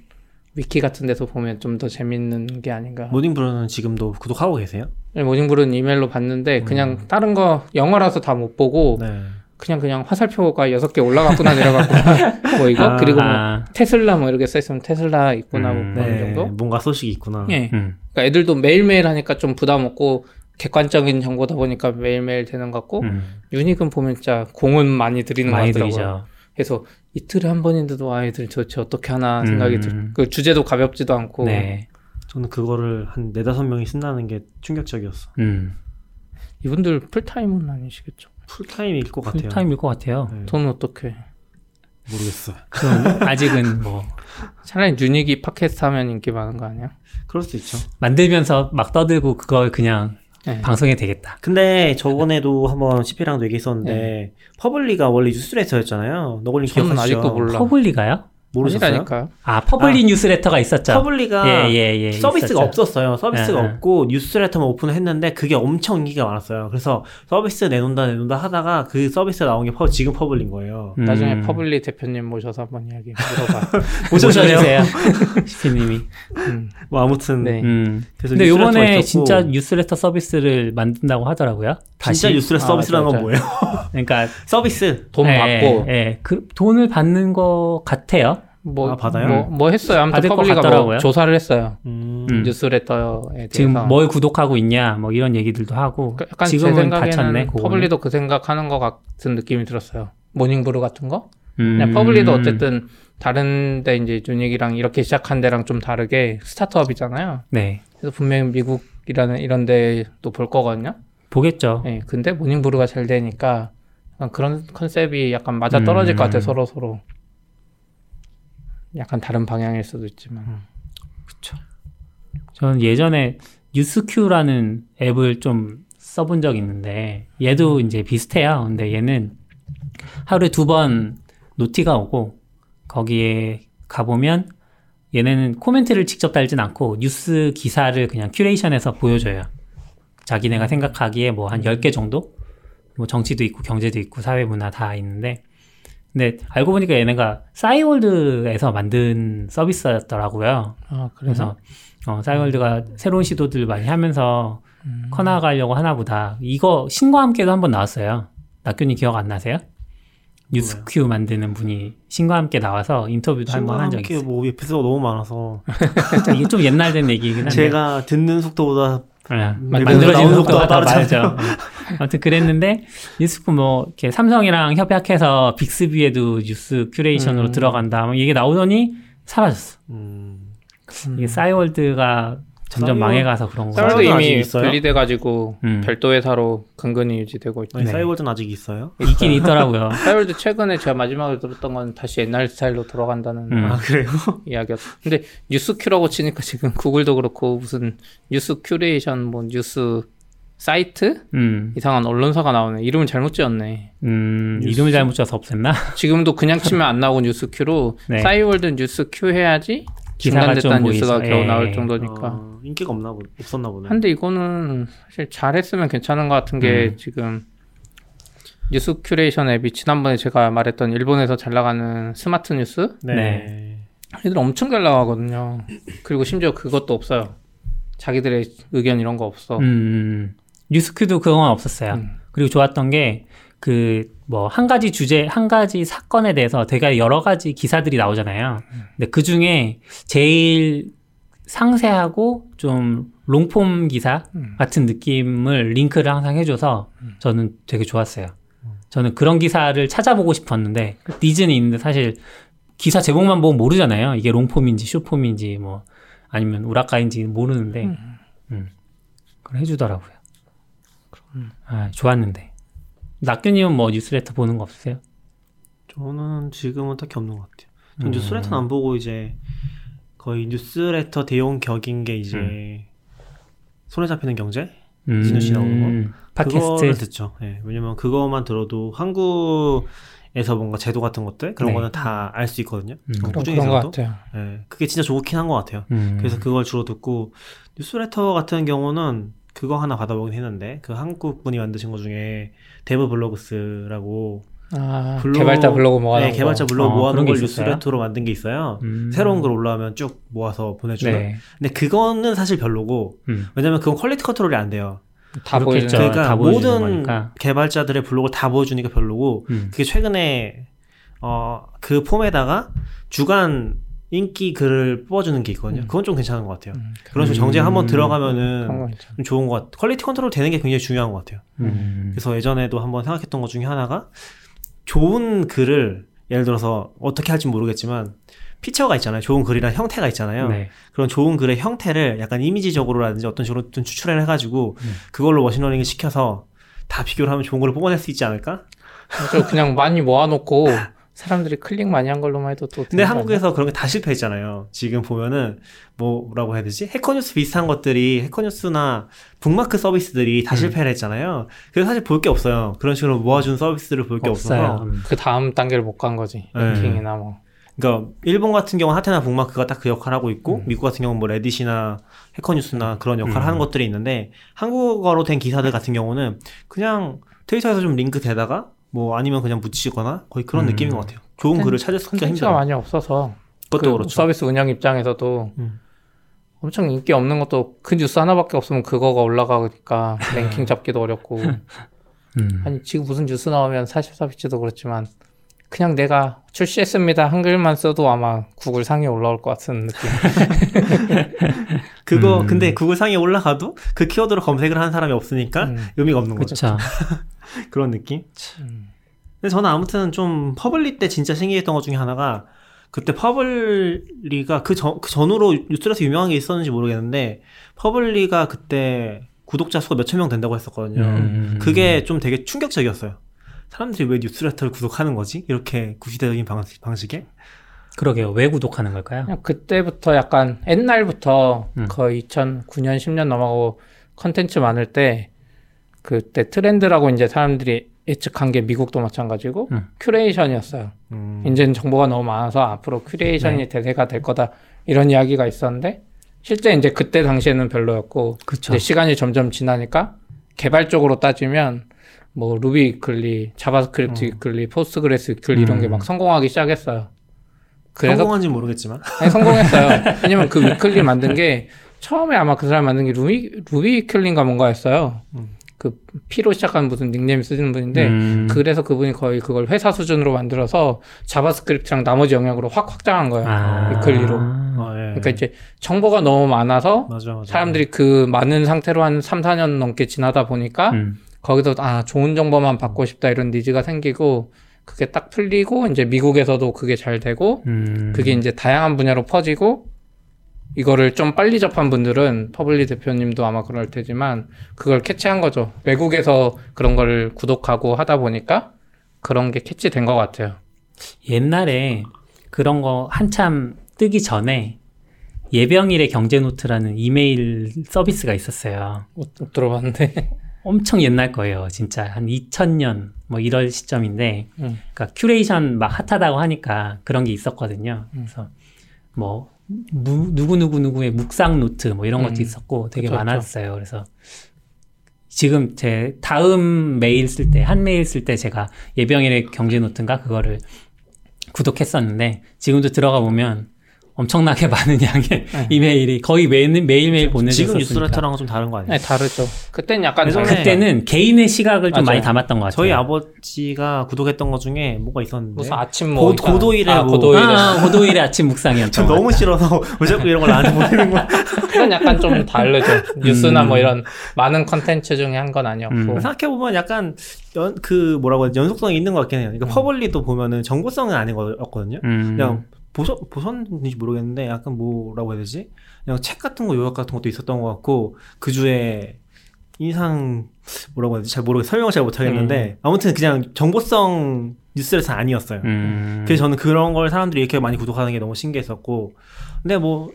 위키 같은 데서 보면 좀 더 재밌는 게 아닌가. 모닝브루는 지금도 구독하고 계세요? 네, 모닝브루는 이메일로 봤는데 음. 그냥 다른 거 영어라서 다 못 보고 네. 그냥 그냥 화살표가 여섯 개 올라갔구나 내려갔구나 <laughs> 뭐 이거 아, 그리고 뭐 아, 테슬라 뭐 이렇게 써 있으면 테슬라 있구나 음. 뭐 그런 네. 정도. 뭔가 소식이 있구나. 예. 음, 그러니까 애들도 매일매일 하니까 좀 부담 없고 객관적인 정보다 보니까 매일매일 되는 것 같고 음. 유닉은 보면 진짜 공은 많이 들이는 것 많이 같더라고요. 들이죠. 그래서 이틀에 한 번인데도 아이들 도대체 어떻게 하나 생각이 음. 들. 그 주제도 가볍지도 않고 네. 저는 그거를 한 네다섯 명이 쓴다는 게 충격적이었어. 음. 이분들 풀타임은 아니시겠죠? 풀타임일 것 같아요. 풀타임일 것 같아요. 네. 돈 어떻게? 모르겠어요. 그럼 <laughs> 아직은 뭐 차라리 뉴닉이 팟캐스트 하면 인기 많은 거 아니야? 그럴 수 있죠. 만들면서 막 떠들고 그걸 그냥 네. 방송에 되겠다. 근데 저번에도 한번 CP랑도 얘기했었는데 퍼블리가 원래 뉴스레터였잖아요. 너걸님? 아직도 몰라. 퍼블리가요? 모르셨어요? 아니라니까요. 아 퍼블리 뉴스레터가 있었죠. 퍼블리가 예, 예, 예, 서비스가 있었죠. 없었어요. 서비스가 예, 예. 없고 뉴스레터만 오픈을 했는데 그게 엄청 인기가 많았어요. 그래서 서비스 내놓는다 내놓는다 하다가 그 서비스 나온 게 퍼, 지금 퍼블린 거예요. 나중에 음. 퍼블리 대표님 모셔서 한번 이야기 물어봐. <laughs> 모셔주세요. <laughs> CP님이. 음. 뭐 아무튼 네. 음. 그래서 근데 요번에 진짜 뉴스레터 서비스를 만든다고 하더라고요. 다시. 진짜 뉴스레터 아, 서비스라는 건 뭐예요? 그러니까 서비스. 돈 예, 받고 예, 그 돈을 받는 것 같아요. 뭐, 아, 받아요? 뭐, 뭐 했어요. 아무튼 퍼블리가 뭐. 조사를 했어요. 음. 음. 뉴스레터에 대해서. 지금 뭘 구독하고 있냐, 뭐 이런 얘기들도 하고. 그 약간 제 지금은 생각에는 닫혔네. 그거는. 퍼블리도 그 생각하는 것 같은 느낌이 들었어요. Morning Brew 같은 거? 음. 퍼블리도 어쨌든 다른데 이제 뉴닉이랑 이렇게 시작한 데랑 좀 다르게 스타트업이잖아요. 네. 그래서 분명히 미국이라는 이런 데도 볼 거거든요. 보겠죠. 예, 근데 Morning Brew가 잘 되니까 그런 컨셉이 약간 맞아 떨어질 것 같아요, 음. 서로 서로. 약간 다른 방향일 수도 있지만. 저는 예전에 뉴스큐라는 앱을 좀 써본 적이 있는데 얘도 이제 비슷해요. 근데 얘는 하루에 두 번 noti가 오고 거기에 가보면 얘네는 코멘트를 직접 달진 않고 뉴스 기사를 그냥 curation해서 보여줘요. 자기네가 생각하기에 뭐 한 10개 정도? 뭐 정치도 있고 경제도 있고 사회 문화 다 있는데 근데 알고 보니까 얘네가 싸이월드에서 만든 서비스였더라고요. 아, 그래서 어, 싸이월드가 새로운 시도들 많이 하면서 음. 커나가려고 하나 보다. 이거 신과 함께도 한번 나왔어요. 낙균이 기억 안 나세요? 뉴스큐 만드는 분이 신과 함께 나와서 인터뷰도 한번 한 적이 있어요. 뭐 에피소드가 너무 많아서 <laughs> 이게 좀 옛날 된 얘기긴 한데. 제가 듣는 속도보다 아, 만들어지는 만들어지는 속도가 속도가. 빠르죠. <laughs> 어. 아무튼 그랬는데 뉴스큐 뭐 이렇게 삼성이랑 협약해서 빅스비에도 뉴스 curation으로 음. 들어간다. 뭐 이게 나오더니 사라졌어. 음, 이게 싸이월드가 점점 싸이월- 망해가서 그런 거. 아직 이미? 분리돼가지고 음. 별도 회사로 근근히 유지되고 있죠. 아니, 네. 싸이월드는 아직 있어요? 있긴 있더라고요. <laughs> 싸이월드도 최근에 제가 마지막에 들었던 건 다시 옛날 스타일로 돌아간다는 음. 아 그래요? 이야기였어. 근데 뉴스큐라고 치니까 지금 구글도 그렇고 무슨 뉴스 큐레이션 뭐 뉴스 사이트 음, 이상한 언론사가 나오네. 이름을 잘못 지었네. 음, 이름을 잘못 지어서 없앴나? <laughs> 지금도 그냥 치면 안 나오고 뉴스큐로 네. 싸이월드 뉴스큐 해야지 중단됐다는 뉴스가 보이죠. 겨우 예. 나올 정도니까. 어, 인기가 없나 보, 없었나 보네. 근데 이거는 사실 잘했으면 괜찮은 것 같은 게 음. 지금 뉴스 큐레이션 앱이 지난번에 제가 말했던 일본에서 잘 나가는 SmartNews 네. 애들 엄청 잘 나가거든요. 그리고 심지어 그것도 없어요. 자기들의 의견 이런 거 없어. 음, 뉴스큐도 그건 없었어요. 음. 그리고 좋았던 게, 그, 뭐, 한 가지 주제, 한 가지 사건에 대해서 되게 여러 가지 기사들이 나오잖아요. 근데 그 중에 제일 상세하고 좀 롱폼 기사 음. 같은 느낌을 링크를 항상 해줘서 저는 되게 좋았어요. 저는 그런 기사를 찾아보고 싶었는데, 니즈는 있는데 사실 기사 제목만 보면 모르잖아요. 이게 롱폼인지 숏폼인지 뭐, 아니면 우라카인지 모르는데, 음. 그걸 해주더라고요. 아, 좋았는데. 낙균님은 뭐 뉴스레터 보는 거 없으세요? 저는 지금은 딱히 없는 것 같아요. 전 음. 뉴스레터는 안 보고 이제 거의 뉴스레터 대용 격인 게 이제 음. 손에 잡히는 경제 음, 진우 씨 나오는 그거를 팟캐스트. 듣죠. 예, 왜냐면 그거만 들어도 한국에서 뭔가 제도 같은 것들 그런 네. 거는 다 알 수 있거든요. 음. 그럼 그런, 꾸준히 그런 것 들어도. 같아요. 예, 그게 진짜 좋긴 한 것 같아요. 음. 그래서 그걸 주로 듣고 뉴스레터 같은 경우는 그거 하나 받아보긴 했는데 그 한국 분이 만드신 것 중에 Dev Blogs라고 아, 블로그- 개발자 블로그 모아놓은 네, 개발자 거. 블로그 어, 모아놓은 걸? 뉴스레터로 만든 게 있어요. 음. 새로운 글 올라오면 쭉 모아서 보내주는. 네. 근데 그거는 사실 별로고 음. 왜냐면 그건 quality control이 안 돼요. 다. 보여주는 그러니까 다 모든 거니까. 개발자들의 블로그를 다 보여주니까 별로고 음. 그게 최근에 어 그 폼에다가 주간 인기 글을 뽑아주는 게 있거든요. 음. 그건 좀 괜찮은 것 같아요. 음, 그런 식으로 정책 한번 들어가면은 거 있죠. 좀 좋은 것 같아요. quality control 되는 게 굉장히 중요한 것 같아요. 음. 그래서 예전에도 한번 생각했던 것 중에 하나가 좋은 글을 예를 들어서 어떻게 할지 모르겠지만 피처가 있잖아요. 좋은 글이란 형태가 있잖아요. 네. 그런 좋은 글의 형태를 약간 이미지적으로라든지 어떤 식으로 좀 추출을 해가지고 음. 그걸로 machine learning을 시켜서 다 비교를 하면 좋은 걸 뽑아낼 수 있지 않을까? 저 그냥 많이 모아놓고 <laughs> 사람들이 클릭 많이 한 걸로만 해도 또. 근데 한국에서 그런 게 다 실패했잖아요. 지금 보면은 뭐라고 해야 되지? 해커뉴스 비슷한 것들이 해커뉴스나 북마크 서비스들이 다 음. 실패를 했잖아요. 그래서 사실 볼 게 없어요. 그런 식으로 모아준 서비스를 볼 게 없어요. 없어서. 음. 그 다음 단계를 못 간 거지. 네. 랭킹이나 뭐. 그러니까 일본 같은 경우는 하테나 북마크가 딱 그 역할을 하고 있고 음. 미국 같은 경우는 뭐 레딧이나 해커뉴스나 그런 역할을 음. 하는 것들이 있는데 한국어로 된 기사들 같은 경우는 그냥 트위터에서 좀 링크 대다가 뭐 아니면 그냥 묻히거나 거의 그런 음. 느낌인 것 같아요. 좋은 글을 찾을 수가 힘들어요. 많이 없어서. 그것도 그 그렇죠. 서비스 운영 입장에서도 음. 엄청 인기 없는 것도 그 뉴스 하나밖에 없으면 그거가 올라가니까 랭킹 잡기도 어렵고. <laughs> 음. 아니 지금 무슨 뉴스 나오면 사실 서비스도 그렇지만 그냥 내가 출시했습니다 한글만 써도 아마 구글 상위에 올라올 것 같은 느낌. <laughs> 그거 음. 근데 구글 상에 올라가도 그 키워드로 검색을 하는 사람이 없으니까 음. 의미가 없는 거죠. 그렇죠. <laughs> 그런 느낌. 음. 근데 저는 아무튼 좀 퍼블리 때 진짜 신기했던 것 중에 하나가 그때 퍼블리가 그, 전, 그 전후로 뉴스에서 유명한 게 있었는지 모르겠는데 퍼블리가 그때 구독자 수가 몇천 명 된다고 했었거든요. 음. 그게 좀 되게 충격적이었어요. 사람들이 왜 뉴스레터를 구독하는 거지? 이렇게 구시대적인 방식, 방식에? 그러게요. 왜 구독하는 걸까요? 그냥 그때부터 약간 옛날부터 음. 거의 2009년 10년 넘어가고 컨텐츠 많을 때 그때 트렌드라고 이제 사람들이 예측한 게 미국도 마찬가지고 음. curation이었어요. 음. 이제는 정보가 너무 많아서 앞으로 curation이 네. 대세가 될 거다 이런 이야기가 있었는데 실제 이제 그때 당시에는 별로였고 그쵸. 이제 시간이 점점 지나니까 개발적으로 따지면 뭐 Ruby Weekly, JavaScript 음. Weekly, Postgres Weekly 이런 게 음. 막 성공하기 시작했어요. 그래서 성공한지는 모르겠지만. 아니, 성공했어요. <laughs> 왜냐면 그 Weekly 만든 게 처음에 아마 그 사람 만든 게 Ruby Ruby Weekly인가 뭔가였어요. 음. 그 P로 시작한 무슨 닉네임 쓰시는 분인데 음. 그래서 그분이 거의 그걸 회사 수준으로 만들어서 JavaScript랑 나머지 영역으로 확 확장한 거예요. 아. Weekly로. 어, 예. 그러니까 이제 정보가 너무 많아서 맞아, 맞아. 사람들이 그 많은 상태로 한 3, 4년 넘게 지나다 보니까 음. 거기서 아 좋은 정보만 받고 싶다 이런 needs가 생기고 그게 딱 풀리고 이제 미국에서도 그게 잘 되고 음. 그게 이제 다양한 분야로 퍼지고 이거를 좀 빨리 접한 분들은 퍼블리 대표님도 아마 그럴 테지만 그걸 캐치한 거죠. 외국에서 그런 걸 구독하고 하다 보니까 그런 게 캐치된 것 같아요. 옛날에 그런 거 한참 뜨기 전에 예병일의 경제노트라는 이메일 서비스가 있었어요. 못, 못 들어봤는데. 엄청 옛날 거예요. 진짜 한 2000년 뭐 이럴 시점인데 음. 그러니까 큐레이션 막 핫하다고 하니까 그런 게 있었거든요. 그래서 뭐 무- 누구 누구 누구의 묵상 노트 뭐 이런 것도 음. 있었고 되게 그쵸, 많았어요. 그래서 지금 제 다음 메일 쓸 때 한 메일 쓸 때 제가 예병일의 경제 노트인가 그거를 구독했었는데 지금도 들어가 보면 엄청나게 <laughs> 많은 양의 이메일이 거의 매일 매일매일 보내졌으니까 지금 뉴스레터랑은 좀 다른 거 아니에요? 네, 다르죠. 그때는 약간 예전에 그때는 개인의 시각을 좀 맞아요. 많이 담았던 것 같아요. 저희 아버지가 구독했던 것 중에 뭐가 있었는데 무슨 아침 고- 뭐 고도일에 아, 뭐- 고도일에 아, 고도일의 아침 묵상이었던 너무 싫어서 <laughs> 왜 자꾸 이런 걸 나한테 보내는 거야? 그건 약간 좀 다르죠. <laughs> 뉴스나 음. 뭐 이런 많은 컨텐츠 중에 한 건 아니었고. 음. 생각해 보면 약간 연, 그 뭐라고 해야 되지? 연속성이 있는 것 같긴 해요. 그러니까 퍼블리도 보면은 정보성은 아닌 거였거든요. 음. 그냥 보선, 보선인지 모르겠는데 약간 뭐라고 해야 되지? 그냥 책 같은 거 요약 같은 것도 있었던 것 같고 그 주에 인상 뭐라고 해야 되지? 잘 모르겠 설명을 잘 못하겠는데 아무튼 그냥 정보성 뉴스레터 아니었어요. 음. 그래서 저는 그런 걸 사람들이 이렇게 많이 구독하는 게 너무 신기했었고 근데 뭐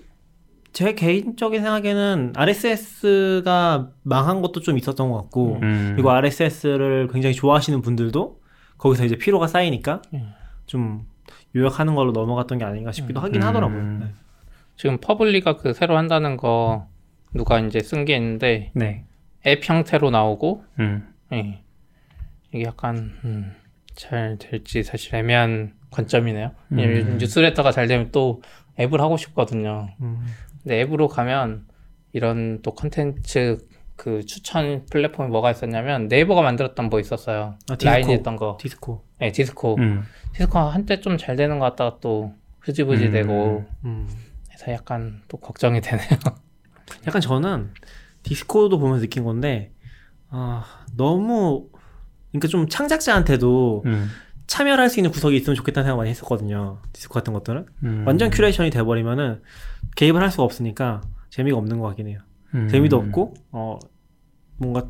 제 개인적인 생각에는 RSS가 망한 것도 좀 있었던 것 같고 음. 그리고 RSS를 굉장히 좋아하시는 분들도 거기서 이제 피로가 쌓이니까 음. 좀 요약하는 걸로 넘어갔던 게 아닌가 싶기도 하긴 음. 하더라고요. 네. 지금 퍼블리가 그 새로 한다는 거 누가 이제 쓴 게 있는데 네. 앱 형태로 나오고 음. 예. 이게 약간 음, 잘 될지 사실 애매한 관점이네요. 음. 뉴스레터가 잘 되면 또 앱을 하고 싶거든요. 음. 근데 앱으로 가면 이런 또 컨텐츠 그 추천 플랫폼이 뭐가 있었냐면 네이버가 만들었던 뭐 있었어요. 아, 디스코. 라인이 했던 거. 디스코. 네, 디스코. 음. 디스코 한때 좀 잘 되는 것 같다가 또 흐지부지 음. 되고 음. 그래서 약간 또 걱정이 <laughs> 되네요. 약간 저는 디스코도 보면서 느낀 건데 아 너무 그러니까 좀 창작자한테도 음. 참여를 할수 있는 구석이 있으면 좋겠다는 생각 많이 했었거든요. 디스코 같은 것들은 음. 완전 curation이 돼버리면은 개입을 할 수가 없으니까 재미가 없는 것 같긴 해요. 음. 재미도 없고 어 뭔가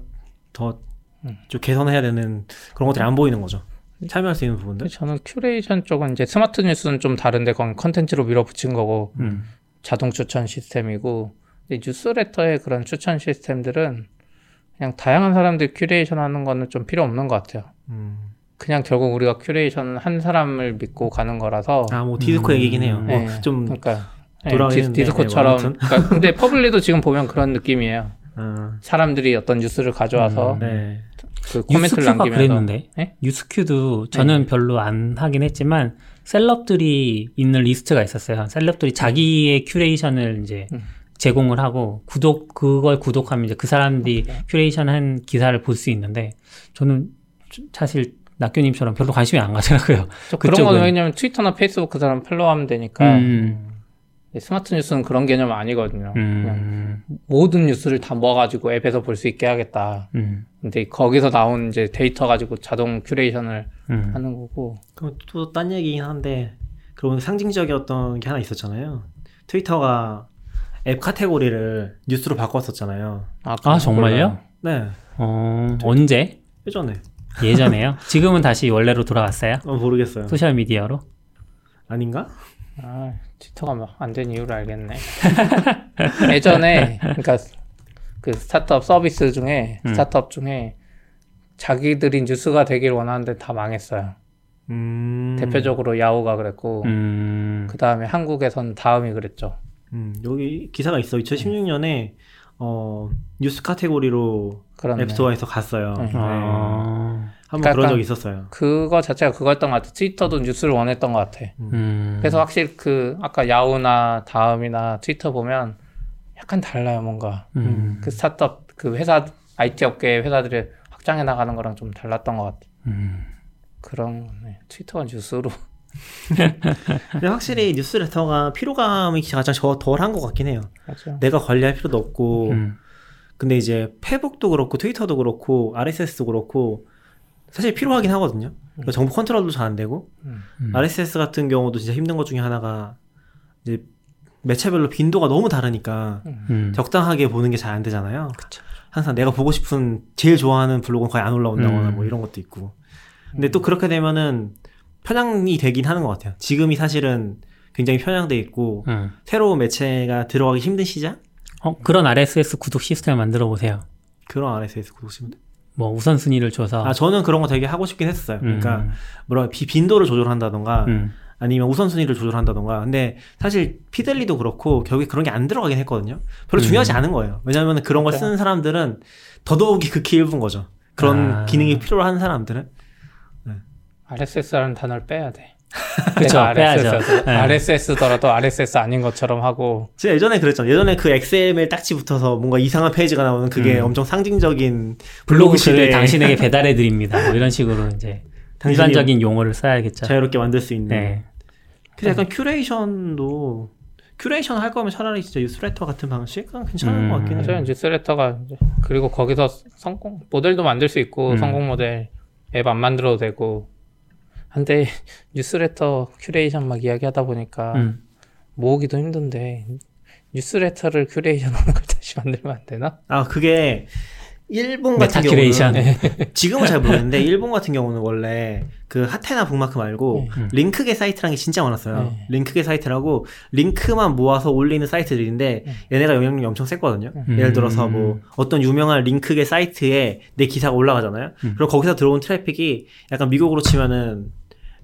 더 음. 좀 개선해야 되는 그런 것들이 안 보이는 거죠. 참여할 수 있는 부분들. 저는 큐레이션 쪽은 이제 스마트 뉴스는 좀 다른데 그건 컨텐츠로 밀어붙인 거고 음. 자동 추천 시스템이고 뉴스레터의 그런 추천 시스템들은 그냥 다양한 사람들이 큐레이션 하는 거는 좀 필요 없는 것 같아요. 음. 그냥 결국 우리가 curation은 한 사람을 믿고 가는 거라서 아 뭐 디스코 음. 얘기긴 해요. 네. 뭐 좀 그러니까 네, 돌아가겠는데, 디, 스코처럼 네, 뭐 그러니까 근데 퍼블리도 지금 보면 그런 느낌이에요. 어, 사람들이 어떤 뉴스를 가져와서 음. 네. 그 코멘트를 남기면서 그랬는데 네? 뉴스큐도 저는 별로 안 하긴 했지만 셀럽들이 있는 리스트가 있었어요. 셀럽들이 자기의 curation을 이제 음. 제공을 하고 구독 그걸 구독하면 이제 그 사람들이 curation한 기사를 볼 수 있는데 저는 사실 낙교님처럼 별로 관심이 안 가더라고요. 저 그런. 거는 왜냐면 트위터나 페이스북 그 사람 follow하면 되니까 음. 스마트 뉴스는 그런 개념 아니거든요. 그냥 음. 모든 뉴스를 다 모아가지고 앱에서 볼 수 있게 하겠다. 음. 근데 거기서 나온 이제 데이터 가지고 자동 curation을 음. 하는 거고. 그럼 또 딴 얘기긴 한데 그러면 상징적이었던 게 하나 있었잖아요. 트위터가 앱 카테고리를 뉴스로 바꿨었잖아요. 아, 아 정말요? 네, 어 언제? 예전에 예전에요? <laughs> 지금은 다시 원래로 돌아갔어요? 어, 모르겠어요. 소셜 미디어로? 아닌가? 아, 트위터가 뭐 안된 이유를 알겠네. <laughs> 예전에 그러니까 그 스타트업 서비스 중에 음. 스타트업 중에 자기들이 뉴스가 되길 원하는데 다 망했어요. 음, 대표적으로 야후가 그랬고 음. 그 다음에 한국에선 다음이 그랬죠. 음, 여기 기사가 있어. 2016년에 어, 뉴스 카테고리로 그런 앱스토어에서 갔어요. 네. 네. 아. 한번 그러니까 그런 적이 있었어요. 그거 자체가 그거였던 것 같아. 트위터도 뉴스를 원했던 것 같아. 음. 그래서 확실히 그 아까 야후나 다음이나 트위터 보면 약간 달라요 뭔가. 음. 그 스타트업 그 회사 IT 업계 회사들이 확장해 나가는 거랑 좀 달랐던 것 같아. 음. 그런 거네. 트위터가 뉴스로. <laughs> 근데 확실히 뉴스레터가 피로감이 가장 저- 덜한 것 같긴 해요. 맞죠. 내가 관리할 필요도 없고, 음. 근데 이제 페북도 그렇고 트위터도 그렇고 RSS도 그렇고 사실 필요하긴 하거든요. 그러니까 정보 컨트롤도 잘 안 되고 음. 음. RSS 같은 경우도 진짜 힘든 것 중에 하나가 이제 매체별로 빈도가 너무 다르니까 음. 적당하게 보는 게 잘 안 되잖아요. 항상 내가 보고 싶은 제일 좋아하는 블로그는 거의 안 올라온다거나 음. 뭐 이런 것도 있고. 근데 또 그렇게 되면은 편향이 되긴 하는 것 같아요. 지금이 사실은 굉장히 편향돼 있고 음. 새로운 매체가 들어가기 힘든 시장? 어, 그런 RSS 구독 시스템을 만들어 보세요. 그런 RSS 구독시면 뭐 우선순위를 줘서. 아 저는 그런 거 되게 하고 싶긴 했었어요. 그러니까 음. 뭐라 비, 빈도를 조절한다던가 음. 아니면 우선순위를 조절한다던가. 근데 사실 Feedly도 그렇고 결국에 그런 게 안 들어가긴 했거든요. 별로 중요하지 음. 않은 거예요. 왜냐하면 그런 걸 그렇죠. 쓰는 사람들은 더더욱이 극히 일부인 거죠. 그런 아. 기능이 필요로 하는 사람들은. RSS라는 단어를 빼야 돼. <laughs> 그쵸, 내가 빼야죠. RSS, 네. RSS더라도 RSS 아닌 것처럼 하고 제가 예전에 그랬잖아요. 예전에 그 XML 딱지 붙어서 뭔가 이상한 페이지가 나오는 그게 음. 엄청 상징적인 블로그 글을 <laughs> 당신에게 배달해 드립니다. 뭐 이런 식으로 이제 일반적인 용어를 써야겠죠. 자유롭게 만들 수 있는. 네. 근데 약간 curation도 curation 할 거면 차라리 진짜 뉴스레터 같은 방식 은 괜찮은 음. 것 같긴 해요. 저는 뉴스레터가 이제 그리고 거기서 성공 모델도 만들 수 있고 음. 성공 모델 앱 안 만들어도 되고 한데 <laughs> 뉴스레터 큐레이션 막 이야기하다 보니까 음. 모으기도 힘든데 뉴스레터를 curation하는 걸 <laughs> 다시 만들면 안 되나? 아 그게 일본 같은 큐레이션. 경우는 <laughs> 지금은 잘 모르겠는데 일본 같은 경우는 원래 그 하테나 북마크 말고 음. 링크계 사이트라는 게 진짜 많았어요. 네. 링크계 사이트라고 링크만 모아서 올리는 사이트들인데 얘네가 영향력이 엄청 셌거든요. 음. 예를 들어서 뭐 어떤 유명한 링크계 사이트에 내 기사가 올라가잖아요. 음. 그럼 거기서 들어온 traffic이 약간 미국으로 치면은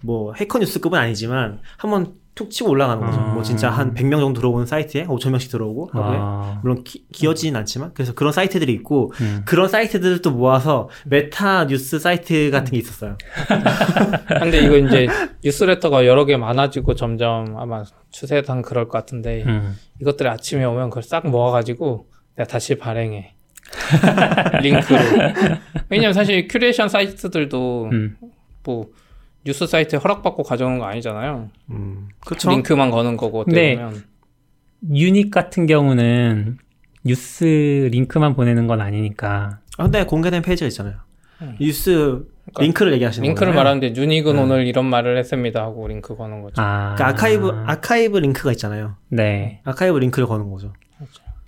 뭐 Hacker News급은 아니지만 한번 툭 치고 올라가는 거죠. 아. 뭐 진짜 한 100명 정도 들어오는 사이트에 5천 명씩 들어오고 아. 물론 기, 기어지진 않지만 그래서 그런 사이트들이 있고 음. 그런 사이트들을 또 모아서 meta 뉴스 사이트 같은 게 있었어요. <laughs> 근데 이거 이제 뉴스레터가 여러 개 많아지고 점점 아마 추세상 그럴 것 같은데 음. 이것들이 아침에 오면 그걸 싹 모아가지고 내가 다시 발행해. <laughs> 링크로. 왜냐면 사실 큐레이션 사이트들도 음. 뭐 뉴스 사이트에 허락받고 가져오는 거 아니잖아요. 음, 그렇죠. 링크만 거는 거고 어떻게 네. 보면. 뉴닉 같은 경우는 뉴스 링크만 보내는 건 아니니까. 아, 근데 공개된 페이지가 있잖아요. 음. 뉴스 그러니까 링크를 얘기하시는 링크를 거예요. 말하는데 뉴닉은 네. 오늘 이런 말을 했습니다 하고 링크 거는 거죠. 아. 그러니까 아카이브 아카이브 링크가 있잖아요. 네. 아카이브 링크를 거는 거죠.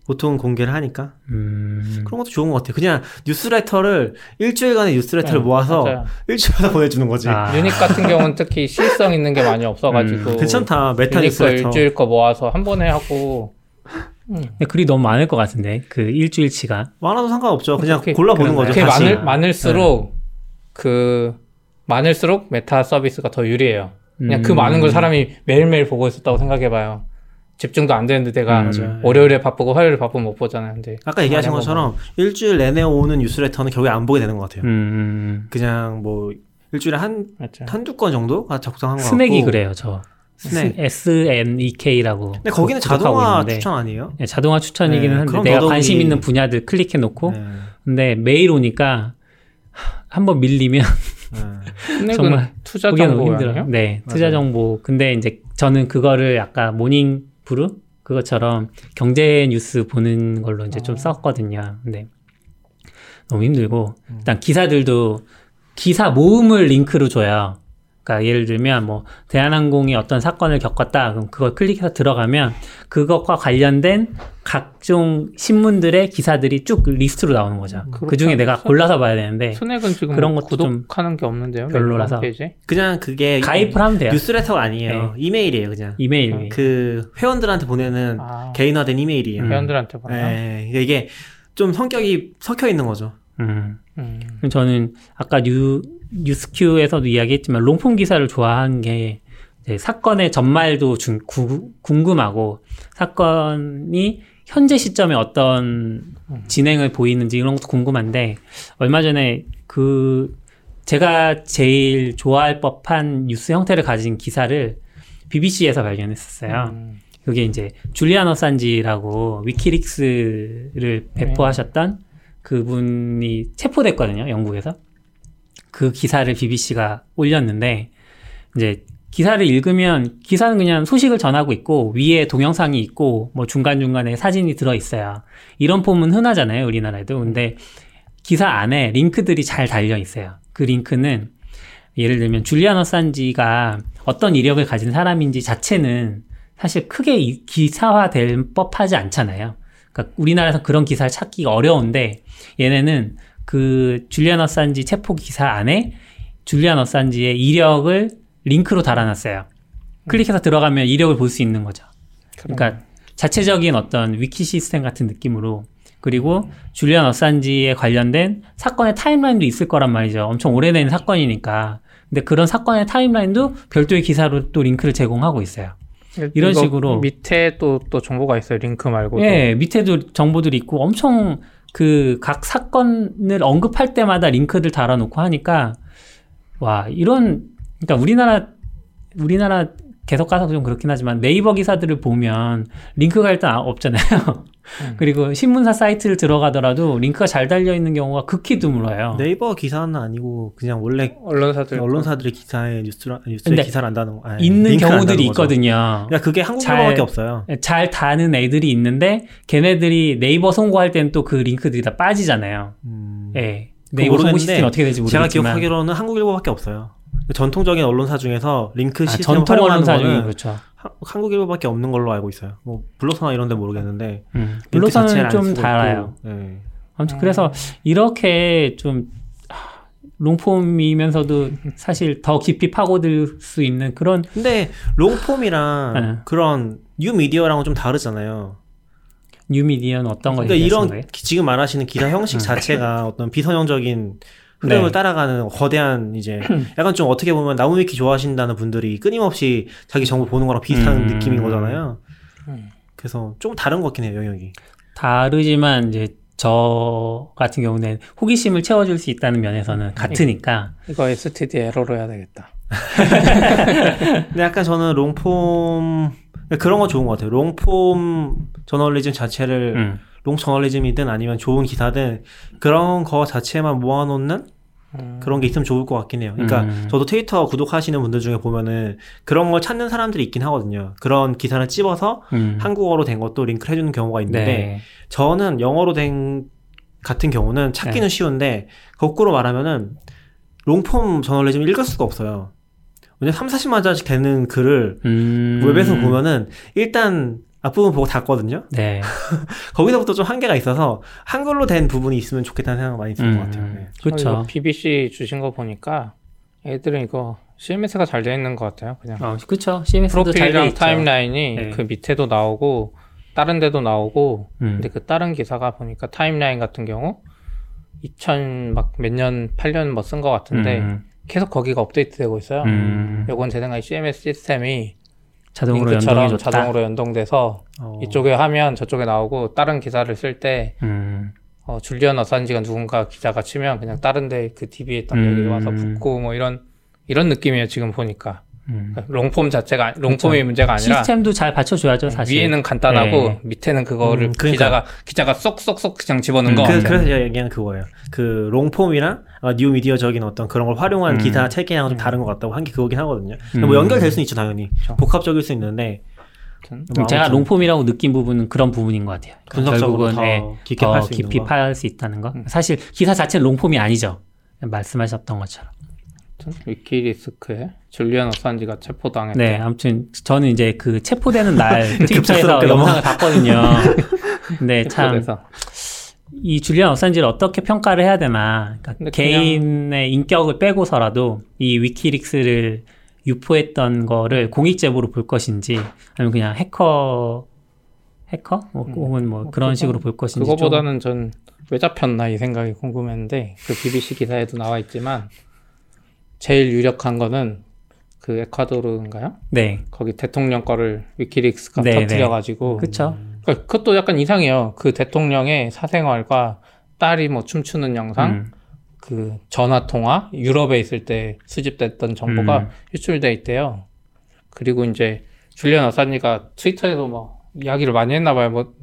그렇죠. 보통 공개를 하니까 음. 그런 것도 좋은 것 같아요. 그냥 뉴스레터를 일주일간의 뉴스레터를 네, 모아서 맞아요. 일주일마다 보내주는 거지. 아. 뉴닉 같은 경우는 특히 시의성 있는 게 많이 없어가지고 음, 괜찮다. meta 뉴스레터. 일주일 거 모아서 한 번에 하고 근데 글이 너무 많을 것 같은데 그 일주일치가. 많아도 상관없죠. 그냥 그렇게- 골라보는 거죠. 그게. 많을, 많을수록 그 많을수록 meta 서비스가 더 유리해요. 그냥 그 음. 많은 걸 사람이 매일매일 보고 있었다고 생각해봐요. 집중도 안 되는데 내가 음. 맞아요. 월요일에 바쁘고 화요일에 바쁘면 못 보잖아요. 근데 아까 얘기하신 것처럼 일주일 내내 오는 뉴스레터는 결국에 안 보게 되는 것 같아요. 음. 그냥 뭐 일주일에 한 맞죠. 한두 건 정도가 적당한 것 같고. 스낵이 그래요, 저. 스낵. SNEK라고. 근데 거기는 자동화 추천 아니에요? 네, 자동화 추천이기는 네, 한데 내가 더더욱이- 관심 있는 분야들 클릭해 놓고 네. 근데 매일 오니까 한번 밀리면 네. <laughs> 정말 투자 정보 힘들어요. 네, 투자. 정보. 근데 이제 저는 그거를 아까 Morning Brew 그것처럼 경제 뉴스 보는 걸로 이제 좀 어. 썼거든요. 근데 너무 힘들고 일단 기사들도 기사 모음을 링크로 줘요. 그러니까 예를 들면 뭐 대한항공이 어떤 사건을 겪었다. 그럼 그걸 클릭해서 들어가면 그것과 관련된 각종 신문들의 기사들이 쭉 리스트로 나오는 거죠. 그 중에 내가 골라서 봐야 되는데 스낵은 지금 그런 뭐 것도 좀 구독하는 게 없는데요. 별로라서. 그냥 그게 가입을 하면 돼요. 뉴스레터가 아니에요. 이메일이에요, 그냥. 이메일. 그 회원들한테 보내는 아, 개인화된 이메일이에요. 음. 회원들한테 보나? 네, 이게 좀 성격이 섞여 있는 거죠. 음. 음. 그럼 저는 아까 뉴, 뉴스큐에서도 이야기했지만 longform 기사를 좋아한 게 사건의 전말도 중, 구- 궁금하고 사건이 현재 시점에 어떤 진행을 보이는지 이런 것도 궁금한데 얼마 전에 그 제가 제일 좋아할 법한 뉴스 형태를 가진 기사를 BBC에서 발견했었어요. 음. 그게 이제 줄리안 어산지라고 위키릭스를 배포하셨던 그분이 체포됐거든요, 영국에서. 그 기사를 BBC가 올렸는데 이제 기사를 읽으면 기사는 그냥 소식을 전하고 있고 위에 동영상이 있고 뭐 중간중간에 사진이 들어 있어요. 이런 폼은 흔하잖아요, 우리나라에도. 근데 기사 안에 링크들이 잘 달려 있어요. 그 링크는 예를 들면 줄리안 어산지가 어떤 이력을 가진 사람인지 자체는 사실 크게 이- 기사화될 법하지 않잖아요. 그러니까 우리나라에서 그런 기사를 찾기가 어려운데 얘네는 그 줄리안 어산지 체포 기사 안에 줄리안 어산지의 이력을 링크로 달아놨어요. 클릭해서 들어가면 이력을 볼 수 있는 거죠. 그러니까 자체적인 어떤 위키 시스템 같은 느낌으로 그리고 줄리안 어산지에 관련된 사건의 timeline도 있을 거란 말이죠. 엄청 오래된 사건이니까. 근데 그런 사건의 timeline도 별도의 기사로 또 링크를 제공하고 있어요. 이런 식으로. 밑에 또 또 정보가 있어요. 링크 말고도. 예, 밑에도 정보들이 있고 엄청 그 각 사건을 언급할 때마다 링크를 달아놓고 하니까 와 이런 그러니까 우리나라 우리나라 계속 가서 좀 그렇긴 하지만 네이버 기사들을 보면 링크가 일단 없잖아요. 음. <laughs> 그리고 신문사 사이트를 들어가더라도 링크가 잘 달려 있는 경우가 극히 드물어요. 네이버 기사는 아니고 그냥 원래 언론사들 언론사들의 기사에 뉴스 뉴스에 기사를 안다는 거. 아니, 있는 경우들이. 있거든요. 그러니까 그게 잘- 한국어밖에 없어요. 잘 다는 애들이 있는데 걔네들이 네이버 송고할 때는 또 그 링크들이 다 빠지잖아요. 음, 예. 그거 네이버 송고 모르겠는데 시스템이 어떻게 제가 모르겠지만 기억하기로는 한국일보밖에 없어요. 전통적인 언론사 중에서 링크 아, 시스템 전통 활용하는 언론사 중에 그렇죠. 하- 한국일보밖에 없는 걸로 알고 있어요. 뭐 블로터나 이런 데 모르겠는데 음. 블로터는 안 좀. 있고, 네. 아무튼 음. 그래서 이렇게 좀 하, longform이면서도 사실 더 깊이 파고들 수 있는 그런 근데 longform이랑 네. 그런 뉴 미디어랑은 좀 다르잖아요. 뉴 미디어는 어떤 걸 그러니까 이런 거예요? 기- 지금 말하시는 기사 형식 자체가 어떤 비선형적인 흐름을 네. 따라가는 거대한 이제 <clears throat> 약간 좀 어떻게 보면 나무위키 좋아하신다는 분들이 끊임없이 자기 정보 보는 거랑 비슷한 음. 느낌인 거잖아요. 음. 그래서 좀 다른 것 같긴 해요 영역이. 다르지만 이제 저 같은 경우는 호기심을 채워줄 수 있다는 면에서는 같으니까 이거 STD 에러로 해야 되겠다. <laughs> 근데 약간 저는 롱폼 그런 거 좋은 것 같아요. 롱폼 저널리즘 자체를 음. long 저널리즘이든 아니면 좋은 기사든 그런 거 자체만 모아놓는 음. 그런 게 있으면 좋을 것 같긴 해요. 그러니까 음. 저도 트위터 구독하시는 분들 중에 보면은 그런 걸 찾는 사람들이 있긴 하거든요. 그런 기사를 찝어서 음. 한국어로 된 것도 링크를 해주는 경우가 있는데 네. 저는 영어로 된 같은 경우는 찾기는 네. 쉬운데 거꾸로 말하면은 longform 저널리즘 읽을 수가 없어요. 왜냐면 3, 40만 자씩 되는 글을 음. 웹에서 보면은 일단 앞부분 보고 닫거든요. 네. <laughs> 거기서부터 좀 한계가 있어서 한글로 된 부분이 있으면 좋겠다는 생각 많이 드는 것 같아요. 네. 어, 그렇죠. 이거 BBC 주신 거 보니까 애들은 이거 CMS가 잘돼 있는 것 같아요. 그냥 어, 그렇죠. CMS도 잘돼 프로필이랑 있죠. 타임라인이 네. 그 밑에도 나오고 다른 데도 나오고 음. 근데 그 다른 기사가 보니까 타임라인 같은 경우 2000 막 몇 년 8년 뭐 쓴 것 같은데 음. 계속 거기가 업데이트되고 있어요. 음. 요건 제 생각에 CMS 시스템이 자동으로 연동해줬다. 자동으로 연동돼서 어, 이쪽에 하면 저쪽에 나오고 다른 기사를 쓸때 음. 어, 줄리언 어산지가 누군가 기자가 치면 그냥 다른데 그 DB에 있던 음. 얘기 와서 붙고 뭐 이런 이런 느낌이에요 지금 보니까 음. <laughs> longform 자체가 longform이 그렇죠. 문제가 아니라 시스템도 잘 받쳐줘야죠, 사실. 위에는 간단하고 네. 밑에는 그거를 음, 그러니까. 기자가 기자가 쏙쏙쏙 그냥 집어넣은 음. 거 그, 같아요. 그래서 제가 얘기하는 그거예요. 그 longform이랑 어, 뉴 미디어적인 어떤 그런 걸 활용한 음. 기사 체계랑 좀 음. 다른 것 같다고 한 게 그거긴 하거든요. 음. 뭐 연결될 수는 있죠 당연히 그렇죠. 복합적일 수 있는데 뭐 제가 롱폼이라고 느낀 부분은 그런 부분인 것 같아요. 분석적으로 더 예, 깊게 더팔수 있는 깊이 거. 팔수 있다는 거. 음. 사실 기사 자체는 롱폼이 아니죠. 말씀하셨던 것처럼. 위키리스크에 줄리안 어산지가 체포당했다. 네, 아무튼 저는 이제 그 체포되는 날 <laughs> 급작스럽게 영상을 봤거든요. 근데 <laughs> 참이 줄리안 어산지를 어떻게 평가를 해야 되나. 그러니까 개인의 인격을 빼고서라도 이 위키릭스를 유포했던 거를 공익 제보로 볼 것인지 아니면 그냥 해커 해커 뭐, 음. 혹은 뭐뭐 그런 그거- 식으로 볼 것인지 좀 그거보다는 전왜 잡혔나 이 생각이 궁금했는데 그 BBC 기사에도 나와 있지만 제일 유력한 거는 그 에콰도르인가요? 네, 거기 대통령 거를 위키릭스가 네, 터뜨려가지고 그렇죠. 그러니까 그것도 약간 이상해요. 그 대통령의 사생활과 딸이 뭐 춤추는 영상, 음, 그 전화 통화, 유럽에 있을 때 수집됐던 정보가 음. 유출돼 있대요. 그리고 이제 줄리안 어산지가 트위터에도 뭐 이야기를 많이 했나 봐요. 뭐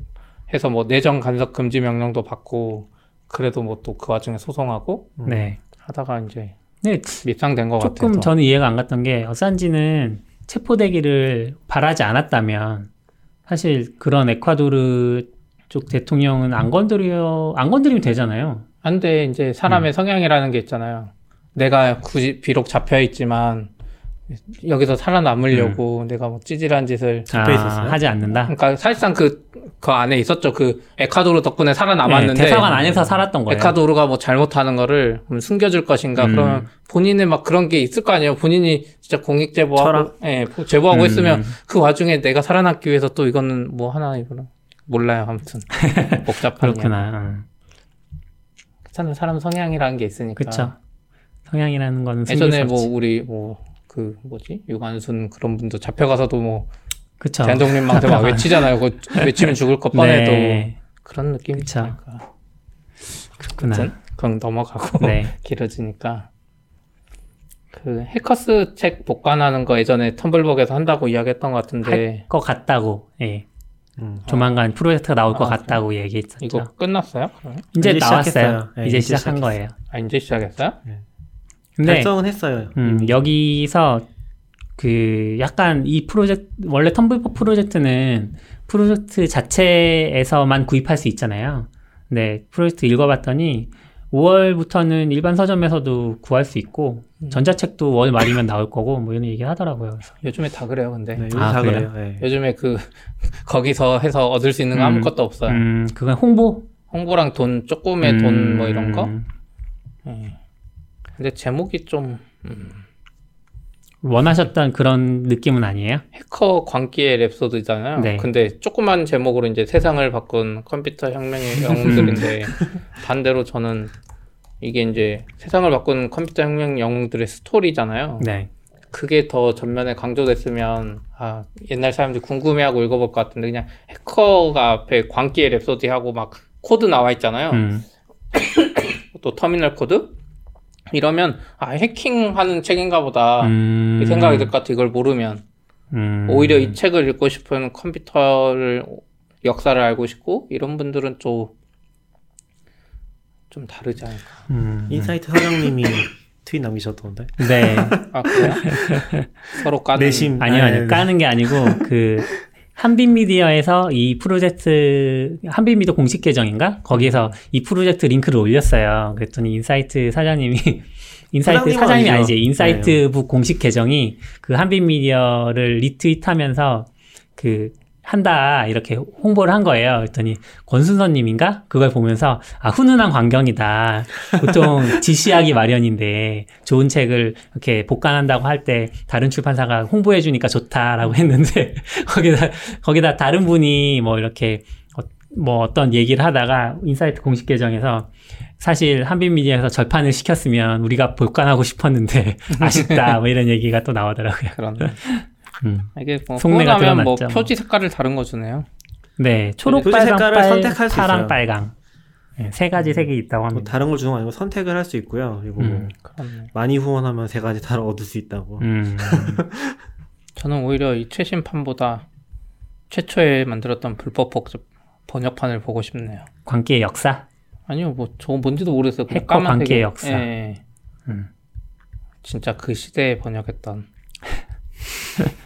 해서 뭐 내정 간섭 금지 명령도 받고 그래도 뭐 또 그 와중에 소송하고 네. 하다가 이제 네, 밉상된 것 조금 같아요. 저는 이해가 안 갔던 게 어산지는 체포되기를 바라지 않았다면 사실 그런 에콰도르 쪽 대통령은 안 건드려 안 건드리면 되잖아요. 한데 이제 사람의 음. 성향이라는 게 있잖아요. 내가 굳이 비록 잡혀 있지만 여기서 살아남으려고 내가 뭐 찌질한 짓을 있었어요? 하지 않는다. 그러니까 사실상 그, 그 안에 있었죠. 그 에콰도르 덕분에 살아남았는데 네, 대사관 안에서 살았던 거예요. 에콰도르가 뭐 잘못하는 거를 숨겨줄 것인가? 음. 그러면 본인의 막 그런 게 있을 거 아니에요. 본인이 진짜 공익 제보하고, 철학? 예, 제보하고 음. 있으면 그 와중에 내가 살아남기 위해서 또 이거는 뭐 하나 이거는 몰라요. 아무튼 <laughs> 복잡한 그렇구나. 응. 괜찮은 사람 성향이라는 게 있으니까. 그쵸. 성향이라는 거는 예전에 수뭐 없지. 우리 뭐 그 뭐지 유관순 그런 분도 잡혀가서도 뭐 그쵸. 대한독립망대 막 외치잖아요. 그거 <laughs> 외치면 죽을 것 뻔해도 네. 그런 느낌이 그쵸. 있으니까. 그렇구나. 그건 넘어가고 네. <laughs> 길어지니까 그 해커스 책 복간하는 거 예전에 텀블벅에서 한다고 이야기했던 것 같은데 할것 같다고. 예. 음. 조만간 프로젝트가 나올 것 아, 같다고 얘기했었죠. 이거 끝났어요? 그러면? 이제, 이제 나왔어요. 네, 이제 이제 시작한 시작했어요. 거예요. 아 이제 시작했어요? 근데 달성은 했어요. 음. 여기서 그 약간 이 프로젝트 원래 텀블벅 프로젝트는 프로젝트 자체에서만 구입할 수 있잖아요. 근데 프로젝트 읽어봤더니 5월부터는 일반 서점에서도 구할 수 있고 음. 전자책도 월 말이면 나올 거고 뭐 이런 얘기 하더라고요. 그래서 요즘에 다 그래요, 근데 네, 요즘 아, 다 그래요? 그래요. 네. 요즘에 그 <laughs> 거기서 해서 얻을 수 있는 거 음. 아무것도 없어요. 음, 그건 홍보? 홍보랑 돈 조금의 돈 뭐 이런 거. 음, 예. 근데 제목이 좀 음, 원하셨던 그런 느낌은 아니에요? 해커 광기의 랩소드잖아요. 네. 근데 조그만 제목으로 이제 세상을 바꾼 컴퓨터 혁명의 <laughs> 영웅들인데 반대로 저는 이게 이제 세상을 바꾼 컴퓨터 혁명 영웅들의 스토리잖아요. 네. 그게 더 전면에 강조됐으면 아 옛날 사람들이 궁금해하고 읽어볼 것 같은데 그냥 해커가 앞에 광기의 랩소디 하고 막 코드 나와 있잖아요. 음, 또 터미널 코드 이러면 아 해킹하는 책인가 보다 음, 이 생각이 들 것 같아 이걸 모르면 음, 오히려 이 책을 읽고 싶은 컴퓨터를 역사를 알고 싶고 이런 분들은 좀 좀 다르지 않을까. 음, 인사이트 사장님이 <laughs> 트윗 남기셨던데. 네. 아 그래요? <laughs> 서로 까는 내심 아니요, 아, 아니요. 네. 까는 게 아니고, 그, 한빛미디어에서 이 프로젝트, 한빛미디어 공식 계정인가? 거기에서 이 프로젝트 링크를 올렸어요. 그랬더니 인사이트 사장님이, <laughs> 인사이트 사장님이 아니죠. 아니지, 인사이트북 공식 계정이 그 한빛미디어를 retweet하면서 그, 한다, 이렇게 홍보를 한 거예요. 그랬더니 권순서님인가? 그걸 보면서, 아, 훈훈한 광경이다. 보통 <laughs> 질시하기 마련인데, 좋은 책을 이렇게 복간한다고 할 때, 다른 출판사가 홍보해주니까 좋다라고 했는데, <laughs> 거기다, 거기다 다른 분이 뭐 이렇게, 어, 뭐 어떤 얘기를 하다가, 인사이트 공식 계정에서, 사실 한빛미디어에서 절판을 시켰으면 우리가 복간하고 싶었는데, <laughs> 아쉽다. 뭐 이런 얘기가 또 나오더라고요. 그런 음. 이게 뭐 속내가 후원하면 뭐 드러났죠. 표지 색깔을 다른 거 주네요. 네, 초록, 빨강, 색깔을 빨, 선택할 수 파랑, 있어요. 빨강. 네, 세 가지 색이 있다고 뭐 합니다. 다른 걸 주는 거 아니고 선택을 할 수 있고요. 그리고 뭐 음. 그렇네. 많이 후원하면 세 가지 다 얻을 수 있다고. 음, <laughs> 저는 오히려 이 최신판보다 최초에 만들었던 불법 번역판을 보고 싶네요. 광기의 역사? 아니요, 뭐 저 뭔지도 모르겠어요. 해커. 관계의 역사. 예. 음. 진짜 그 시대에 번역했던. <laughs>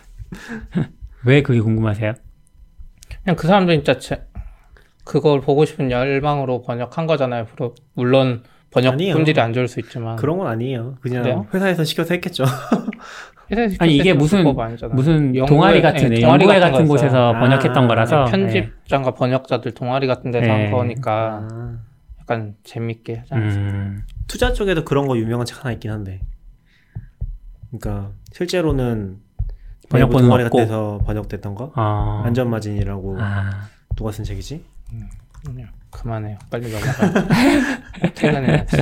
왜 그게 궁금하세요? 그냥 그 사람들 진짜 제, 그걸 보고 싶은 열망으로 번역한 거잖아요. 물론 번역 아니에요. 품질이 안 좋을 수 있지만 그런 건 아니에요. 그냥 그래요? 회사에서 시켜서 했겠죠. <laughs> 회사에서 아니 이게 무슨. 무슨 연구회- 동아리 같은 네, 애, 동아리 같은 같은. 곳에서 아, 번역했던 아, 거라서 네, 편집장과 번역자들 동아리 같은 데서 네. 한 거니까 아, 약간 재밌게 하지 네. 않았어요. 음, 투자 쪽에도 그런 거 유명한 책 하나 있긴 한데. 그러니까 실제로는 번역본은 동아리 없고. 같은 데서 번역됐던 거 어, 안전마진이라고 아, 누가 쓴 책이지? 그냥 그만해요. 빨리 넘어가. <laughs> 퇴근해야지.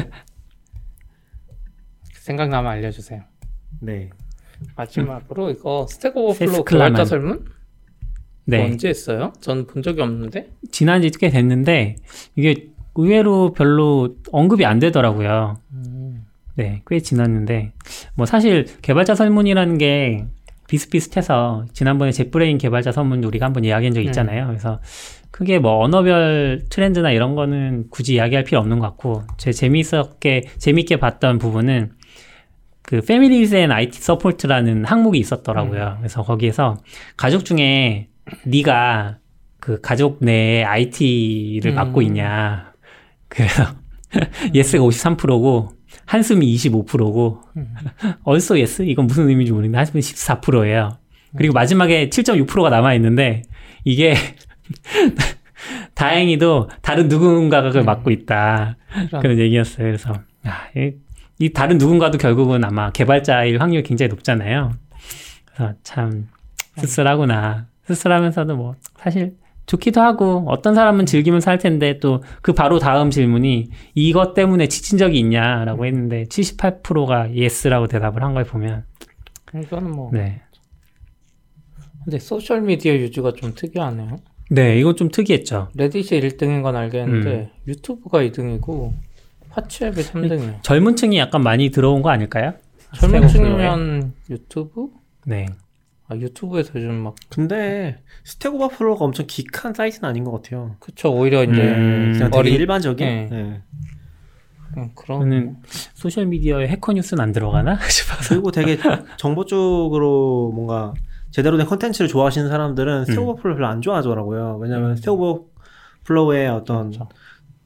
생각나면 알려주세요. 네. 마지막으로 이거 스택 오버플로. 개발자 설문 네. 언제 했어요? 전 본 적이 없는데. 지난 지 꽤 됐는데 이게 의외로 별로 언급이 안 되더라고요. 네, 꽤 지났는데 뭐 사실 개발자 설문이라는 게 비슷비슷해서 지난번에 JetBrain 개발자 설문도 우리가 한번 이야기한 적 있잖아요. 그래서 크게 뭐 언어별 트렌드나 이런 거는 굳이 이야기할 필요 없는 것 같고 제 재미있게 재밌게 봤던 부분은 그 Families and IT Support라는 항목이 있었더라고요. 그래서 거기에서 가족 중에 네가 그 가족 내에 IT를 음. 맡고 있냐. 그래서 <laughs> yes가 53%고 한숨이 25%고 also yes 이건 무슨 의미인지 모르겠는데 한숨이 14%예요. 그리고 마지막에 7.6%가 남아 있는데 이게 <laughs> 다행히도 다른 누군가가 그걸 맡고 있다 이런. 그런 얘기였어요. 그래서 아, 이, 이 다른 누군가도 결국은 아마 개발자일 확률이 굉장히 높잖아요. 그래서 참 쓸쓸하구나. 쓸쓸하면서도 뭐 사실 좋기도 하고 어떤 사람은 즐기면서 할 텐데 또 그 바로 다음 질문이 이것 때문에 지친 적이 있냐라고 했는데 78%가 yes라고 대답을 한 걸 보면 이거는 뭐. 네. 근데 소셜 미디어 유저가 좀 특이하네요. 네, 이건 좀 특이했죠. 레딧이 1등인 건 알겠는데 음. 유튜브가 2등이고 왓츠앱이 3등이에요. 젊은 층이 약간 많이 들어온 거 아닐까요? 젊은. 층이면 유튜브? 네. 아 유튜브에서 요즘 막 근데 스택 오버플로우가 엄청 geek한 사이트는 아닌 것 같아요. 그쵸 오히려 이제 음, 그냥 되게 어린- 일반적인. 네. 네. 그냥 그런 저는 소셜 미디어에 해커 뉴스는 안 들어가나 <laughs> 싶어서. 그리고 되게 정보 쪽으로 뭔가 제대로 된 컨텐츠를 좋아하시는 사람들은 스택 음. 오버플로우 별로 안 좋아하더라고요. 왜냐면 스택 오버플로우의 어떤 그렇죠.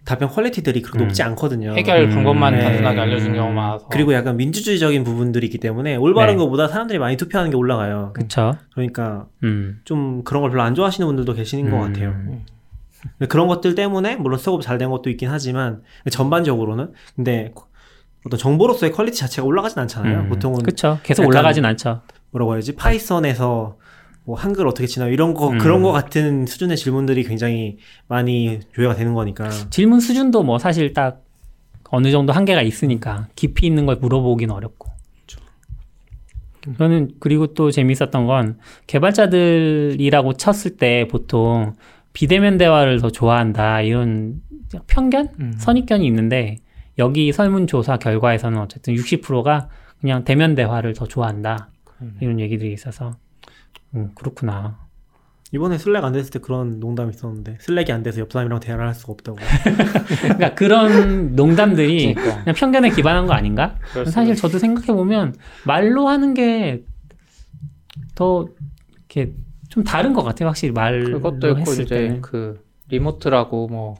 답변 quality들이 그렇게 음. 높지 않거든요. 해결 음, 방법만 네. 단순하게 알려준 경우가 많아서 그리고 약간 민주주의적인 부분들이 있기 때문에 올바른 네. 것보다 사람들이 많이 투표하는 게 올라가요. 그쵸. 그러니까 음. 좀 그런 걸 별로 안 좋아하시는 분들도 계시는 것 음. 같아요. 그런 것들 때문에 물론 스택업 잘된 것도 있긴 하지만 전반적으로는 근데 어떤 정보로서의 quality 자체가 올라가진 않잖아요. 음. 보통은 그쵸. 계속 올라가진 않죠. 뭐라고 해야지 파이썬에서 뭐 한글 어떻게 치나 이런 거 음. 그런 거 같은 수준의 질문들이 굉장히 많이 조회가 되는 거니까 질문 수준도 뭐 사실 딱 어느 정도 한계가 있으니까 깊이 있는 걸 물어보긴 어렵고. 저는 그리고 또 재밌었던 건 개발자들이라고 쳤을 때 보통 비대면 대화를 더 좋아한다 이런 편견, 음. 선입견이 있는데 여기 설문조사 결과에서는 어쨌든 60%가 그냥 대면 대화를 더 좋아한다 음. 이런 얘기들이 있어서 음, 그렇구나. 이번에 슬랙 안 됐을 때 그런 농담이 있었는데 슬랙이 안 돼서 옆 사람이랑 대화를 할 수가 없다고 <laughs> 그러니까 그런 농담들이 그러니까 그냥 편견에 기반한 거 아닌가? 사실 저도 생각해 보면 말로 하는 게 더 이렇게 좀 다른 것 같아요. 확실히 말로 그것도 있고 했을 이제 때는. 그 Remote라고 뭐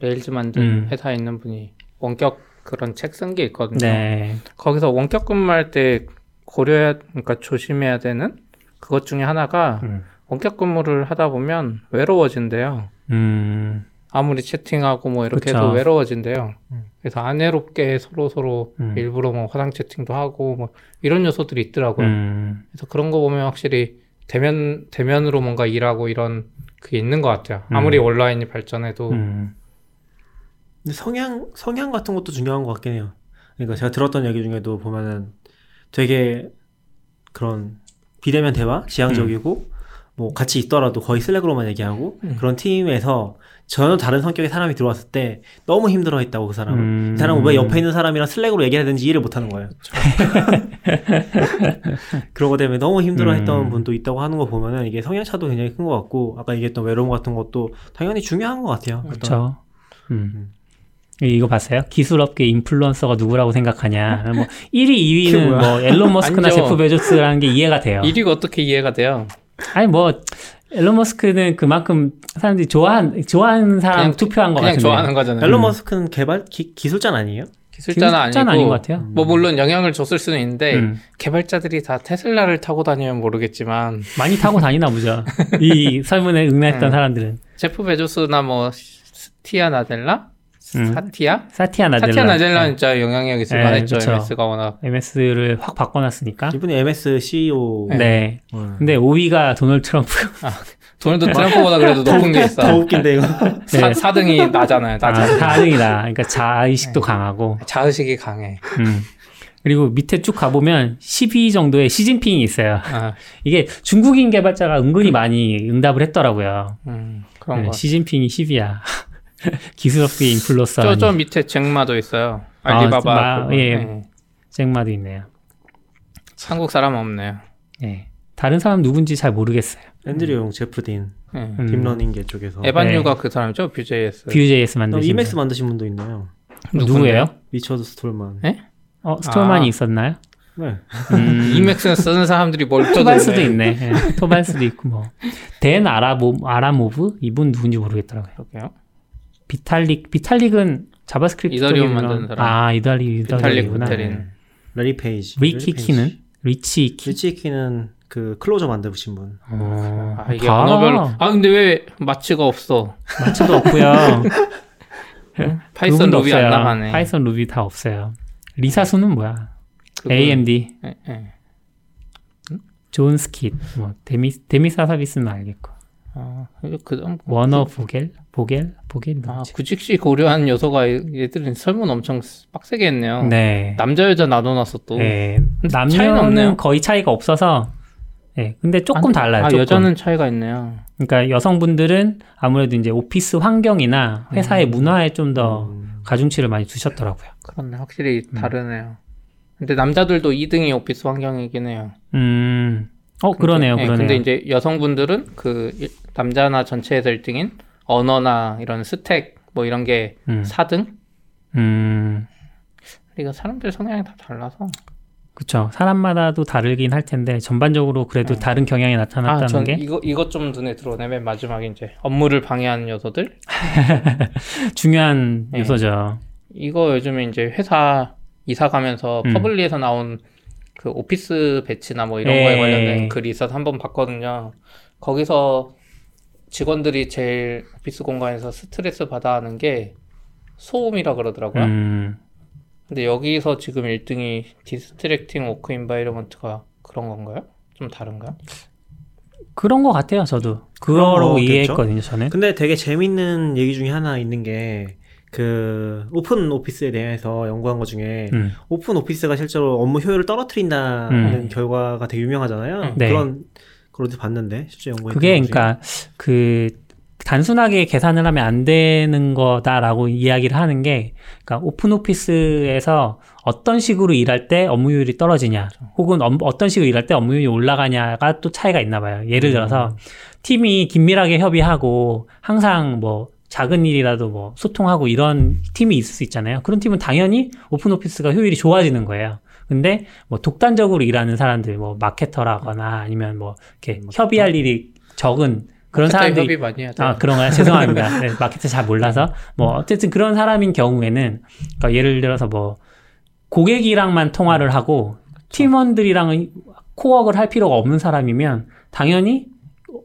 레일즈 만든 음. 회사에 있는 분이 원격 그런 책 쓴 게 있거든요. 네. 거기서 원격 근무할 때 고려해야 그러니까 조심해야 되는 그것 중에 하나가 음. 원격 근무를 하다 보면 외로워진대요. 음. 아무리 채팅하고 뭐 이렇게 그쵸. 해도 외로워진대요. 음. 그래서 안 외롭게 서로 서로 음. 일부러 뭐 화상 채팅도 하고 뭐 이런 요소들이 있더라고요. 음. 그래서 그런 거 보면 확실히 대면 대면으로 뭔가 일하고 이런 그게 있는 것 같아요. 음. 아무리 온라인이 발전해도 음. 근데 성향 성향 같은 것도 중요한 것 같긴 해요. 그러니까 제가 들었던 얘기 중에도 보면은 되게 그런 비대면 대화 지향적이고 뭐 같이 있더라도 거의 슬랙으로만 얘기하고 음. 그런 팀에서 전혀 다른 성격의 사람이 들어왔을 때 너무 힘들어했다고 그 사람은 음. 이 사람은 왜 옆에 있는 사람이랑 슬랙으로 얘기해야 되는지 이해를 못하는 거예요. 그런 것 때문에 너무 힘들어했던 음. 분도 있다고 하는 거 보면은 이게 성향 차도 굉장히 큰 것 같고 아까 얘기했던 외로움 같은 것도 당연히 중요한 것 같아요. 그렇죠. 음. 이거 봤어요? 기술업계 인플루언서가 누구라고 생각하냐. 뭐 1위, 그게 2위는 뭐야? 뭐 앨런 머스크나. 제프 베조스라는 게 이해가 돼요. 1위가 어떻게 이해가 돼요? 아니 뭐 앨런 머스크는 그만큼 사람들이 좋아한 좋아하는 사람 그냥- 투표한 것 그냥 같은데. 좋아하는 거잖아요. 앨런 머스크는 개발 기, 기술자는 아니에요? 기술자는 아니고 기술자는 아닌 것 같아요. 뭐 물론 영향을 줬을 수는 있는데 음. 개발자들이 다 테슬라를 타고 다니면 모르겠지만 많이 타고 다니나 보죠. 이 <laughs> 설문에 응답했던 음. 사람들은 제프 베조스나 뭐 스티아 나델라, 음. 사티아, 사티아 나델라. 사티아 나델라는 진짜 영향력 있을 네, 만했죠. 그쵸. MS가 워낙 MS를 확 바꿔놨으니까. 이분이 MS CEO. 네. 어. 근데 5위가 도널드 트럼프. 도널드 트럼프보다 그래도 높은 게 있어. 더 웃긴데 이거. 사, 네. 4등이 나잖아요. 아, 낮아. 4등이다. 그러니까 자의식도 네. 강하고. 자의식이 강해. 음. 그리고 밑에 쭉 가보면 12위 정도의 시진핑이 있어요. 아, 이게 중국인 개발자가 은근히 많이 응답을 했더라고요. 음, 그런 네, 거. 시진핑이 10위야. <laughs> 기술업계 인플루언서. 저, 저 밑에 잭마도 있어요. 아, 알리바바. 마- 그거. 예. 네. 잭마도 있네요. 한국 사람 없네요. 네. 다른 사람 누군지 잘 모르겠어요. 앤드류 응, 제프딘, 네. 음. 딥러닝계 쪽에서. 에반유가 그 사람이죠? Vue.js. 어, 만드신 이맥스 분. 만드신 분도 있네요. 누구예요? 리처드 스톨만. 네? 어, 스톨만이 아. 있었나요? 네. 음. <laughs> 이맥스 쓰는 사람들이 뭘 토발스도. 있네. 예, 토발스도 있고 뭐. 댄 아브라모 아브라모브 이분 누군지 모르겠더라고요. 그러게요. 비탈릭 비탈릭은 자바스크립트 이더리움 만드는 사람. 아 이달리 이달리구나. 레리 페이지. 리키 키는 리치 키. 리치 키는 그 클로저 만드신 분. 어, 아, 이게 다 언어별로. 아, 근데 왜 마취가 없어? 마츠도 없고요. <laughs> 파이썬 루비 안 없어요. 나가네. 파이썬 루비 다 없어요. 리사수는 뭐야? 그거- AMD, 예, 예. 존 스킷, 뭐 데미 데미사 서비스는 알겠고. 아, 이거 그 다음. 워너 보겔, 보겔, 보겔 아, 즉시 고려한 요소가 얘들은 설문 엄청 빡세게 했네요. 네. 남자 여자 나눠놨어 또. 네. 남녀는. 거의 차이가 없어서 네. 근데 조금 아니, 달라요. 아, 조금. 여자는 차이가 있네요. 그러니까 여성분들은 아무래도 이제 오피스 환경이나 회사의 음. 문화에 좀더 음. 가중치를 많이 두셨더라고요. 그렇네. 확실히 음. 다르네요. 근데 남자들도 2등이 오피스 환경이긴 해요. 음. 어, 근데- 그러네요. 예, 그러네요. 근데 이제 여성분들은 그 일- 남자나 전체에서 1등인 언어나 이런 스택 뭐 이런 게 음. 4등? 음. 이거 사람들 성향이 다 달라서. 그쵸. 사람마다도 다르긴 할 텐데 전반적으로 그래도 네. 다른 경향이 아, 나타났다는 전게 이거 이것 좀 눈에 들어오네. 맨 마지막에 이제 업무를 방해하는 요소들. <laughs> 중요한 네. 요소죠. 이거 요즘에 이제 회사 이사 가면서 음. 퍼블리에서 나온 그 오피스 배치나 뭐 이런 예. 거에 관련된 글이 있어서 한번 봤거든요. 거기서 직원들이 제일 오피스 공간에서 스트레스 받아 하는 게 소음이라 그러더라고요. 음. 근데 여기서 지금 1등이 distracting work environment가 그런 건가요? 좀 다른가요? 그런 것 같아요. 저도 거겠죠? 이해했거든요. 저는. 근데 되게 재밌는 얘기 중에 하나 있는 게, 그, 오픈 오피스에 대해서 연구한 것 중에, 음. 오픈 오피스가 실제로 업무 효율을 떨어뜨린다는 음. 결과가 되게 유명하잖아요. 네. 그런, 그걸 어디 봤는데, 실제 연구에. 그게 그러니까 그 단순하게 계산을 하면 안 되는 거다라고 이야기를 하는 게 그러니까 오픈 오피스에서 어떤 식으로 일할 때 업무율이 떨어지냐 혹은 엄- 어떤 식으로 일할 때 업무율이 올라가냐가 또 차이가 있나 봐요. 예를 들어서 팀이 긴밀하게 협의하고 항상 뭐 작은 일이라도 뭐 소통하고 이런 팀이 있을 수 있잖아요. 그런 팀은 당연히 오픈 오피스가 효율이 좋아지는 거예요. 근데 뭐 독단적으로 일하는 사람들 뭐 마케터라거나 아니면 뭐 이렇게 협의할 일이 적은 그런 사람들이. 아 그런가요? 죄송합니다. <laughs> 네, 마케터 잘 몰라서 뭐 어쨌든 그런 사람인 경우에는 그러니까 예를 들어서 뭐 고객이랑만 통화를 하고 팀원들이랑은 코워크를 할 필요가 없는 사람이면 당연히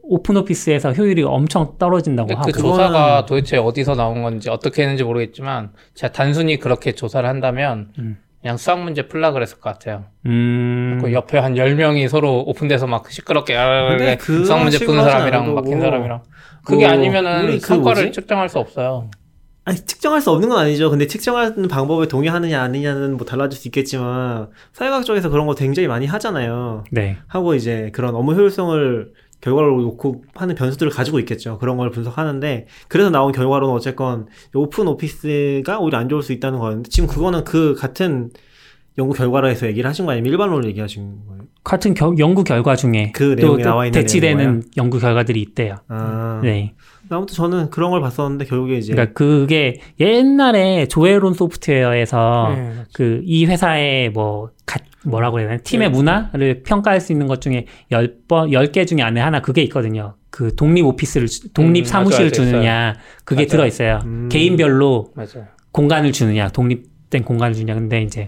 오픈 오피스에서 효율이 엄청 떨어진다고 근데 하고 그 조사가 도대체 어디서 나온 건지 어떻게 했는지 모르겠지만 제가 단순히 그렇게 조사를 한다면 음. 그냥 수학 문제 풀라 그랬을 것 같아요. 음, 그 옆에 한 10명이 서로 오픈돼서 막 시끄럽게 근데 그 수학 문제 푸는 사람이랑 막힌 뭐, 사람이랑 그게 뭐, 아니면은 그 성과를 뭐지? 측정할 수 없어요. 아니, 측정할 수 없는 건 아니죠. 근데 측정하는 방법에 동의하느냐 아니냐는 뭐 달라질 수 있겠지만 사회학 쪽에서 그런 거 굉장히 많이 하잖아요. 네. 하고 이제 그런 업무 효율성을 결과로 놓고 하는 변수들을 가지고 있겠죠. 그런 걸 분석하는데 그래서 나온 결과로는 어쨌건 오픈 오피스가 오히려 안 좋을 수 있다는 거였는데 지금 그거는 그 같은 연구 결과로 해서 얘기를 하신 거 아니면 일반론을 얘기하신 거예요? 같은 겨- 연구 결과 중에 그 또, 내용이 또 나와 있는 대치되는 연구 결과들이 있대요. 아, 네. 아무튼 저는 그런 걸 봤었는데 결국에 이제 그러니까 그게 옛날에 조에론 소프트웨어에서 네. 그이 회사의 뭐 가, 뭐라고 해야 되나 팀의 문화를 평가할 수 있는 것 중에 10번 10개 중에 안에 하나 그게 있거든요. 그 독립 오피스를 주- 독립 음, 사무실을 맞아요. 주느냐 그게 맞아요. 들어 있어요. 음. 개인별로 맞아요. 공간을 주느냐, 독립된 공간을 주느냐. 근데 이제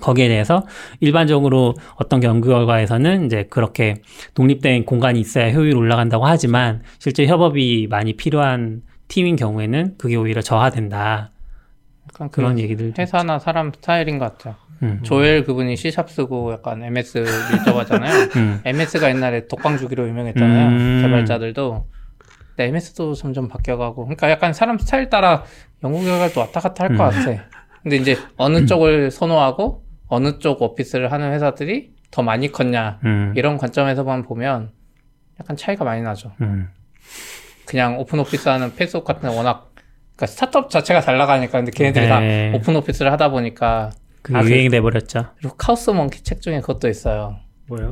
거기에 대해서 일반적으로 어떤 연구 결과에서는 이제 그렇게 독립된 공간이 있어야 효율이 올라간다고 하지만 실제 협업이 많이 필요한 팀인 경우에는 그게 오히려 저하된다. 그런 그런 얘기들. 좀 회사나 사람 스타일인 것 같아요. 음. 조엘 그분이 C샵 쓰고 약간 MS 밀접 하잖아요. <laughs> 음. MS가 옛날에 독방 주기로 유명했잖아요. 음. 개발자들도. 근데 MS도 점점 바뀌어가고. 그러니까 약간 사람 스타일 따라 연구 결과를 또 왔다 갔다 할것 음. 같아. 근데 이제 어느 쪽을 선호하고 어느 쪽 오피스를 하는 회사들이 더 많이 컸냐. 음. 이런 관점에서만 보면 약간 차이가 많이 나죠. 음. 그냥 open office 하는 페이스북 같은 데 워낙 그러니까 스타트업 자체가 잘 나가니까 근데 걔네들이 다 네. open office를 하다 보니까 그게 아, 그- 유행이 돼버렸죠. 그리고 Chaos Monkey 책 중에 그것도 있어요. 뭐예요?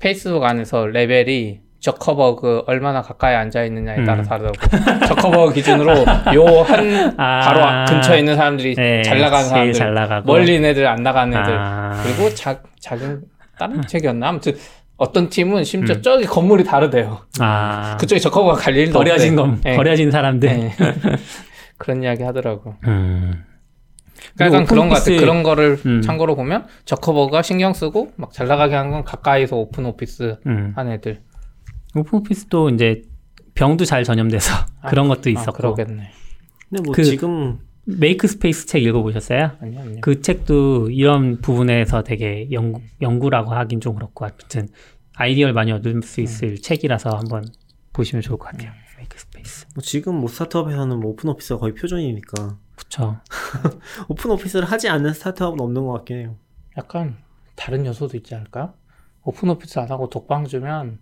페이스북 안에서 레벨이 저커버그 얼마나 가까이 앉아 있느냐에 따라 음. 다르다고. 저커버그 기준으로 <laughs> 요한 아. 바로 근처에 있는 사람들이 네, 잘 나가는 사람들, 잘 나가고. 멀리 있는 애들 안 나가는 애들, 아. 그리고 자, 작은 다른 <laughs> 책이었나? 아무튼 어떤 팀은 심지어 음. 저기 건물이 다르대요. 아. <laughs> 그쪽에 저커버그가 갈 일도 버려진 없대. 건 네. 버려진 사람들. 네. 그런 이야기 하더라고. 음. 그러니까 약간 그런 것 같아. 그런 거를 음. 참고로 보면 저커버그가 신경 쓰고 막 잘 나가게 하는 건 가까이서 open office 음. 한 애들. open office도 이제 병도 잘 전염돼서 <laughs> 그런 것도 아, 있었고. 그러겠네. 근데 뭐 그- 지금 Make Space 책 읽어보셨어요? 아니요, 아니요. 그 책도 이런 부분에서 되게 연구, 연구라고 하긴 좀 그렇고 아무튼 아이디어를 많이 얻을 수 있을 책이라서 한번 보시면 좋을 것 같아요. Make Space. 뭐 지금 뭐 스타트업에서는 뭐 open office가 거의 표준이니까 그쵸. <laughs> open office를 하지 않는 스타트업은 없는 것 같긴 해요. 약간 다른 요소도 있지 않을까? open office 안 하고 독방 주면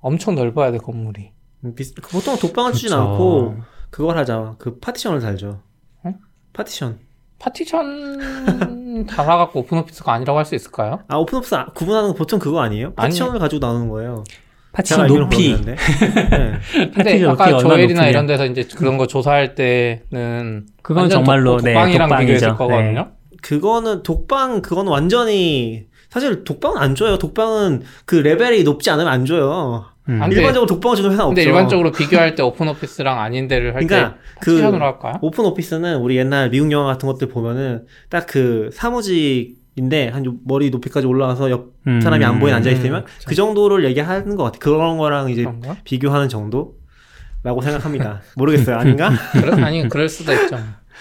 엄청 넓어야 돼 건물이. 음, 비슷- 보통 독방을 주진. 않고 그걸 하자. 그 파티션을 달죠. 응? 파티션. 파티션 달아갖고 open office가 아니라고 할 수 있을까요? 아 open office 아- 구분하는 건 보통 그거 아니에요? 파티션을 가지고 나누는 거예요. 파티션 알기로는 높이. <laughs> 네. 근데 파티션 아까 조엘이나. 이런 데서 이제 그런 거 조사할 때는 그건 정말로 독, 네, 독방이랑 독방이죠. 비교했을 거거든요. 그거는 독방 그건 완전히 사실 독방은 안 줘요. 독방은 그 레벨이 높지 않으면 안 줘요. 음. 안 돼. 일반적으로 독방을 주는 회사 없죠. 근데 일반적으로 비교할 때 open office랑 아닌 데를 할때 그러니까 그 할까요? 오픈 오피스는 우리 옛날 미국 영화 같은 것들 보면은 딱 그 사무직 인데 한 요- 머리 높이까지 올라가서 옆 음. 사람이 안 보이는 앉아 있으면 음. 그 정도를 얘기하는 것 같아. 그런 거랑 이제 그런가? 비교하는 정도라고 생각합니다. 모르겠어요. 아닌가? <laughs> 그래? 아니 그럴 수도 있죠.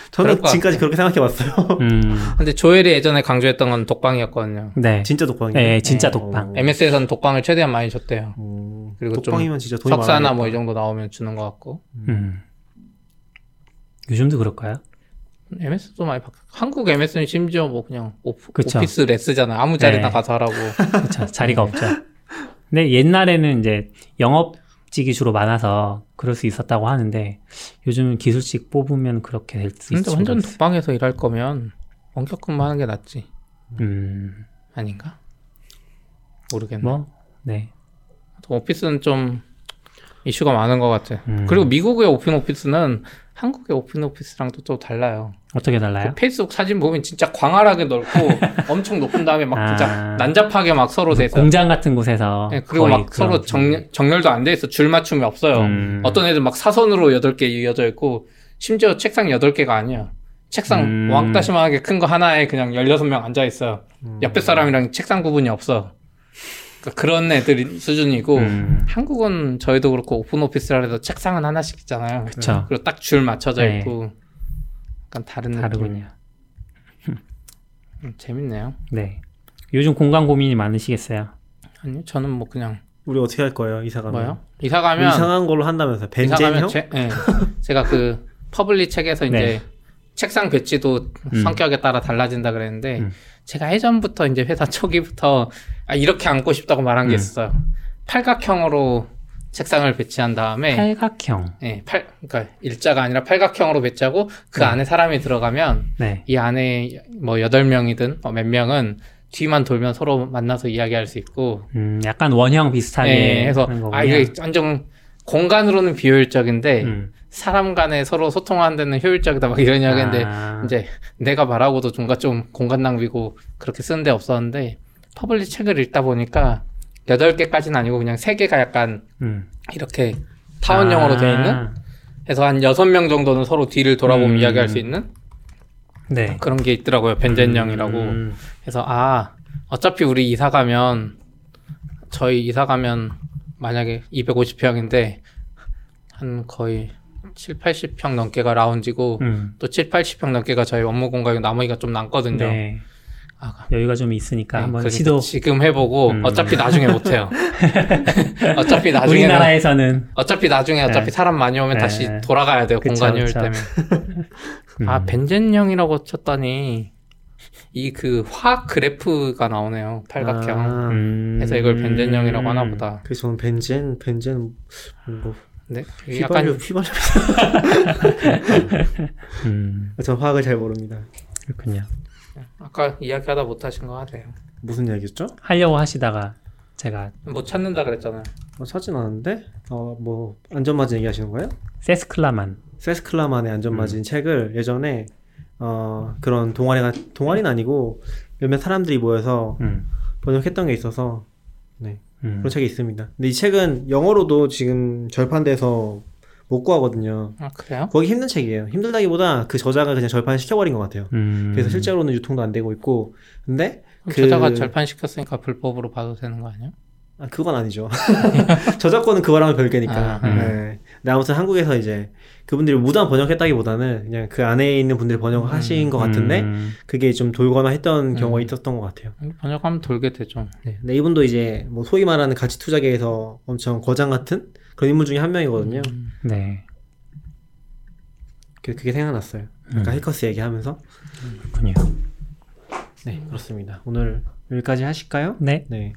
저는 것 지금까지 같아요. 그렇게 생각해 왔어요. 음. 근데 조엘이 예전에 강조했던 건 독방이었거든요. 네. 진짜 독방이에요. 네, 진짜 네. 독방. 어. MS에서는 독방을 최대한 많이 줬대요. 어, 그리고 좀 독방이면 진짜 돈이 석사나. 뭐 이 정도 나오면 주는 것 같고. 음. 요즘도 그럴까요? MS도 많이 바뀌. 한국 MS는 심지어 뭐 그냥 오프, 그쵸. 오피스 레스잖아. 아무 자리나 네. 가서 하라고. <laughs> 그쵸. 자리가 없죠. 근데 옛날에는 이제 영업직이 주로 많아서 그럴 수 있었다고 하는데 요즘은 기술직 뽑으면 그렇게 될 수 있죠. 완전 독방에서 일할 거면 원격 근무하는 게 낫지. 음. 아닌가? 모르겠네. 뭐 네. 오피스는 좀 이슈가 많은 것 같아. 음. 그리고 미국의 open office는 한국의 open office랑도 좀 달라요. 어떻게 달라요? 그 페이스북 사진 보면 진짜 광활하게 넓고 <laughs> 엄청 높은 다음에 막 진짜 아. 난잡하게 막 서로 돼 있어. 공장 같은 곳에서 네, 그리고 막 서로 정, 정렬도 안 돼 있어. 줄 맞춤이 없어요. 음. 어떤 애들 막 사선으로 8개 이어져 있고 심지어 책상 8개가 아니야. 책상 음. 왕따시만하게 큰 거 하나에 그냥 16명 앉아 있어. 음. 옆에 사람이랑 책상 구분이 없어. 그러니까 그런 애들 수준이고 음. 한국은 저희도 그렇고 open office라 해서 책상은 하나씩 있잖아요. 그쵸. 그리고 딱 줄 맞춰져 네. 있고 약간 다른 느낌. 다르군요. 음, 재밌네요. 네. 요즘 공간 고민이 많으시겠어요. 아니요, 저는 뭐 그냥 우리 어떻게 할 거예요? 이사 가면. 뭐요? 이사 가면 이상한 걸로 한다면서 벤젠형? 제, 예. 제가 그 퍼블리 책에서 이제 네. 책상 배치도 음. 성격에 따라 달라진다 그랬는데 음. 제가 예전부터 이제 회사 <laughs> 초기부터 아, 이렇게 앉고 싶다고 말한 게 음. 있어요. 팔각형으로 책상을 배치한 다음에 팔각형. 예, 팔 그러니까 일자가 아니라 팔각형으로 배치하고 그 네. 안에 사람이 들어가면 네. 이 안에 뭐 여덟 명이든 뭐 몇 명은 뒤만 돌면 서로 만나서 이야기할 수 있고 음, 약간 원형 비슷하게 예, 해서. 아 이게 완전 공간으로는 비효율적인데 음. 사람 간에 서로 소통하는 데는 효율적이다 막 이런 이야기인데 아, 이제 내가 말하고도 뭔가 좀 공간 낭비고 그렇게 쓰는 데 없었는데 퍼블리 책을 읽다 보니까 8개까지는 아니고 그냥 3개가 약간 음. 이렇게 타원형으로 아, 되어 있는 해서 한 6명 정도는 서로 뒤를 돌아보면 음. 이야기할 수 있는 네. 그런 게 있더라고요. 벤젠형이라고. 음. 그래서 아 어차피 우리 이사 가면 저희 이사 가면 만약에 250평인데 한 거의 7, 80평 넘게가 라운지고 음. 또 7, 80평 넘게가 저희 업무 공간이 나머지가 좀 남거든요. 네. 아, 여유가 좀 있으니까 네, 한번 시도. 지금 해보고 음. 어차피 나중에 못해요. <laughs> 어차피 나중에 우리나라에서는 어차피 나중에 어차피 네. 사람 많이 오면 네. 다시 돌아가야 돼요 그쵸, 공간 효율. 때문에. 음. 아 벤젠형이라고 쳤더니 이 그 화학 그래프가 나오네요 팔각형. 아, 음. 그래서 이걸 벤젠형이라고 하나 보다. 그래서 저는 벤젠 벤젠 뭐 네, 이게 약간 휘발유 휘발유. <laughs> <laughs> 음. 전 화학을 잘 모릅니다. 그렇군요. 아까 이야기하다 못하신 거 같아요. 무슨 이야기였죠? 하려고 하시다가 제가 못 찾는다 그랬잖아요. 어, 찾진 않았는데 어 뭐 안전마진 얘기하시는 거예요? 세스클라만. 세스클라만의 안전마진 책을 예전에 어 그런 동아리가 동아리는 아니고 몇몇 사람들이 모여서 음. 번역했던 게 있어서 네 음. 그런 책이 있습니다. 근데 이 책은 영어로도 지금 절판돼서 못 구하거든요. 아 그래요? 거기 힘든 책이에요. 힘들다기보다 그 저자가 그냥 절판 시켜버린 것 같아요. 음. 그래서 실제로는 유통도 안 되고 있고 근데 그- 저자가 절판 시켰으니까 불법으로 봐도 되는 거 아니야? 아, 그건 아니죠. <laughs> 저작권은 그거랑은 별개니까. 아, 음. 네. 근데 아무튼 한국에서 이제 그분들이 무단 번역했다기보다는 그냥 그 안에 있는 분들이 번역하신 것 같은데 음. 그게 좀 돌거나 했던 음. 경우가 있었던 것 같아요. 번역하면 돌게 되죠. 네. 근데 이분도 이제 뭐 소위 말하는 가치 투자계에서 엄청 거장 같은 그런 인물 중에 한 명이거든요. 음. 네. 그- 그게 생각났어요. 아까 음. 해커스 얘기하면서. 그렇군요. 네, 그렇습니다. 오늘 여기까지 하실까요? 네. 네.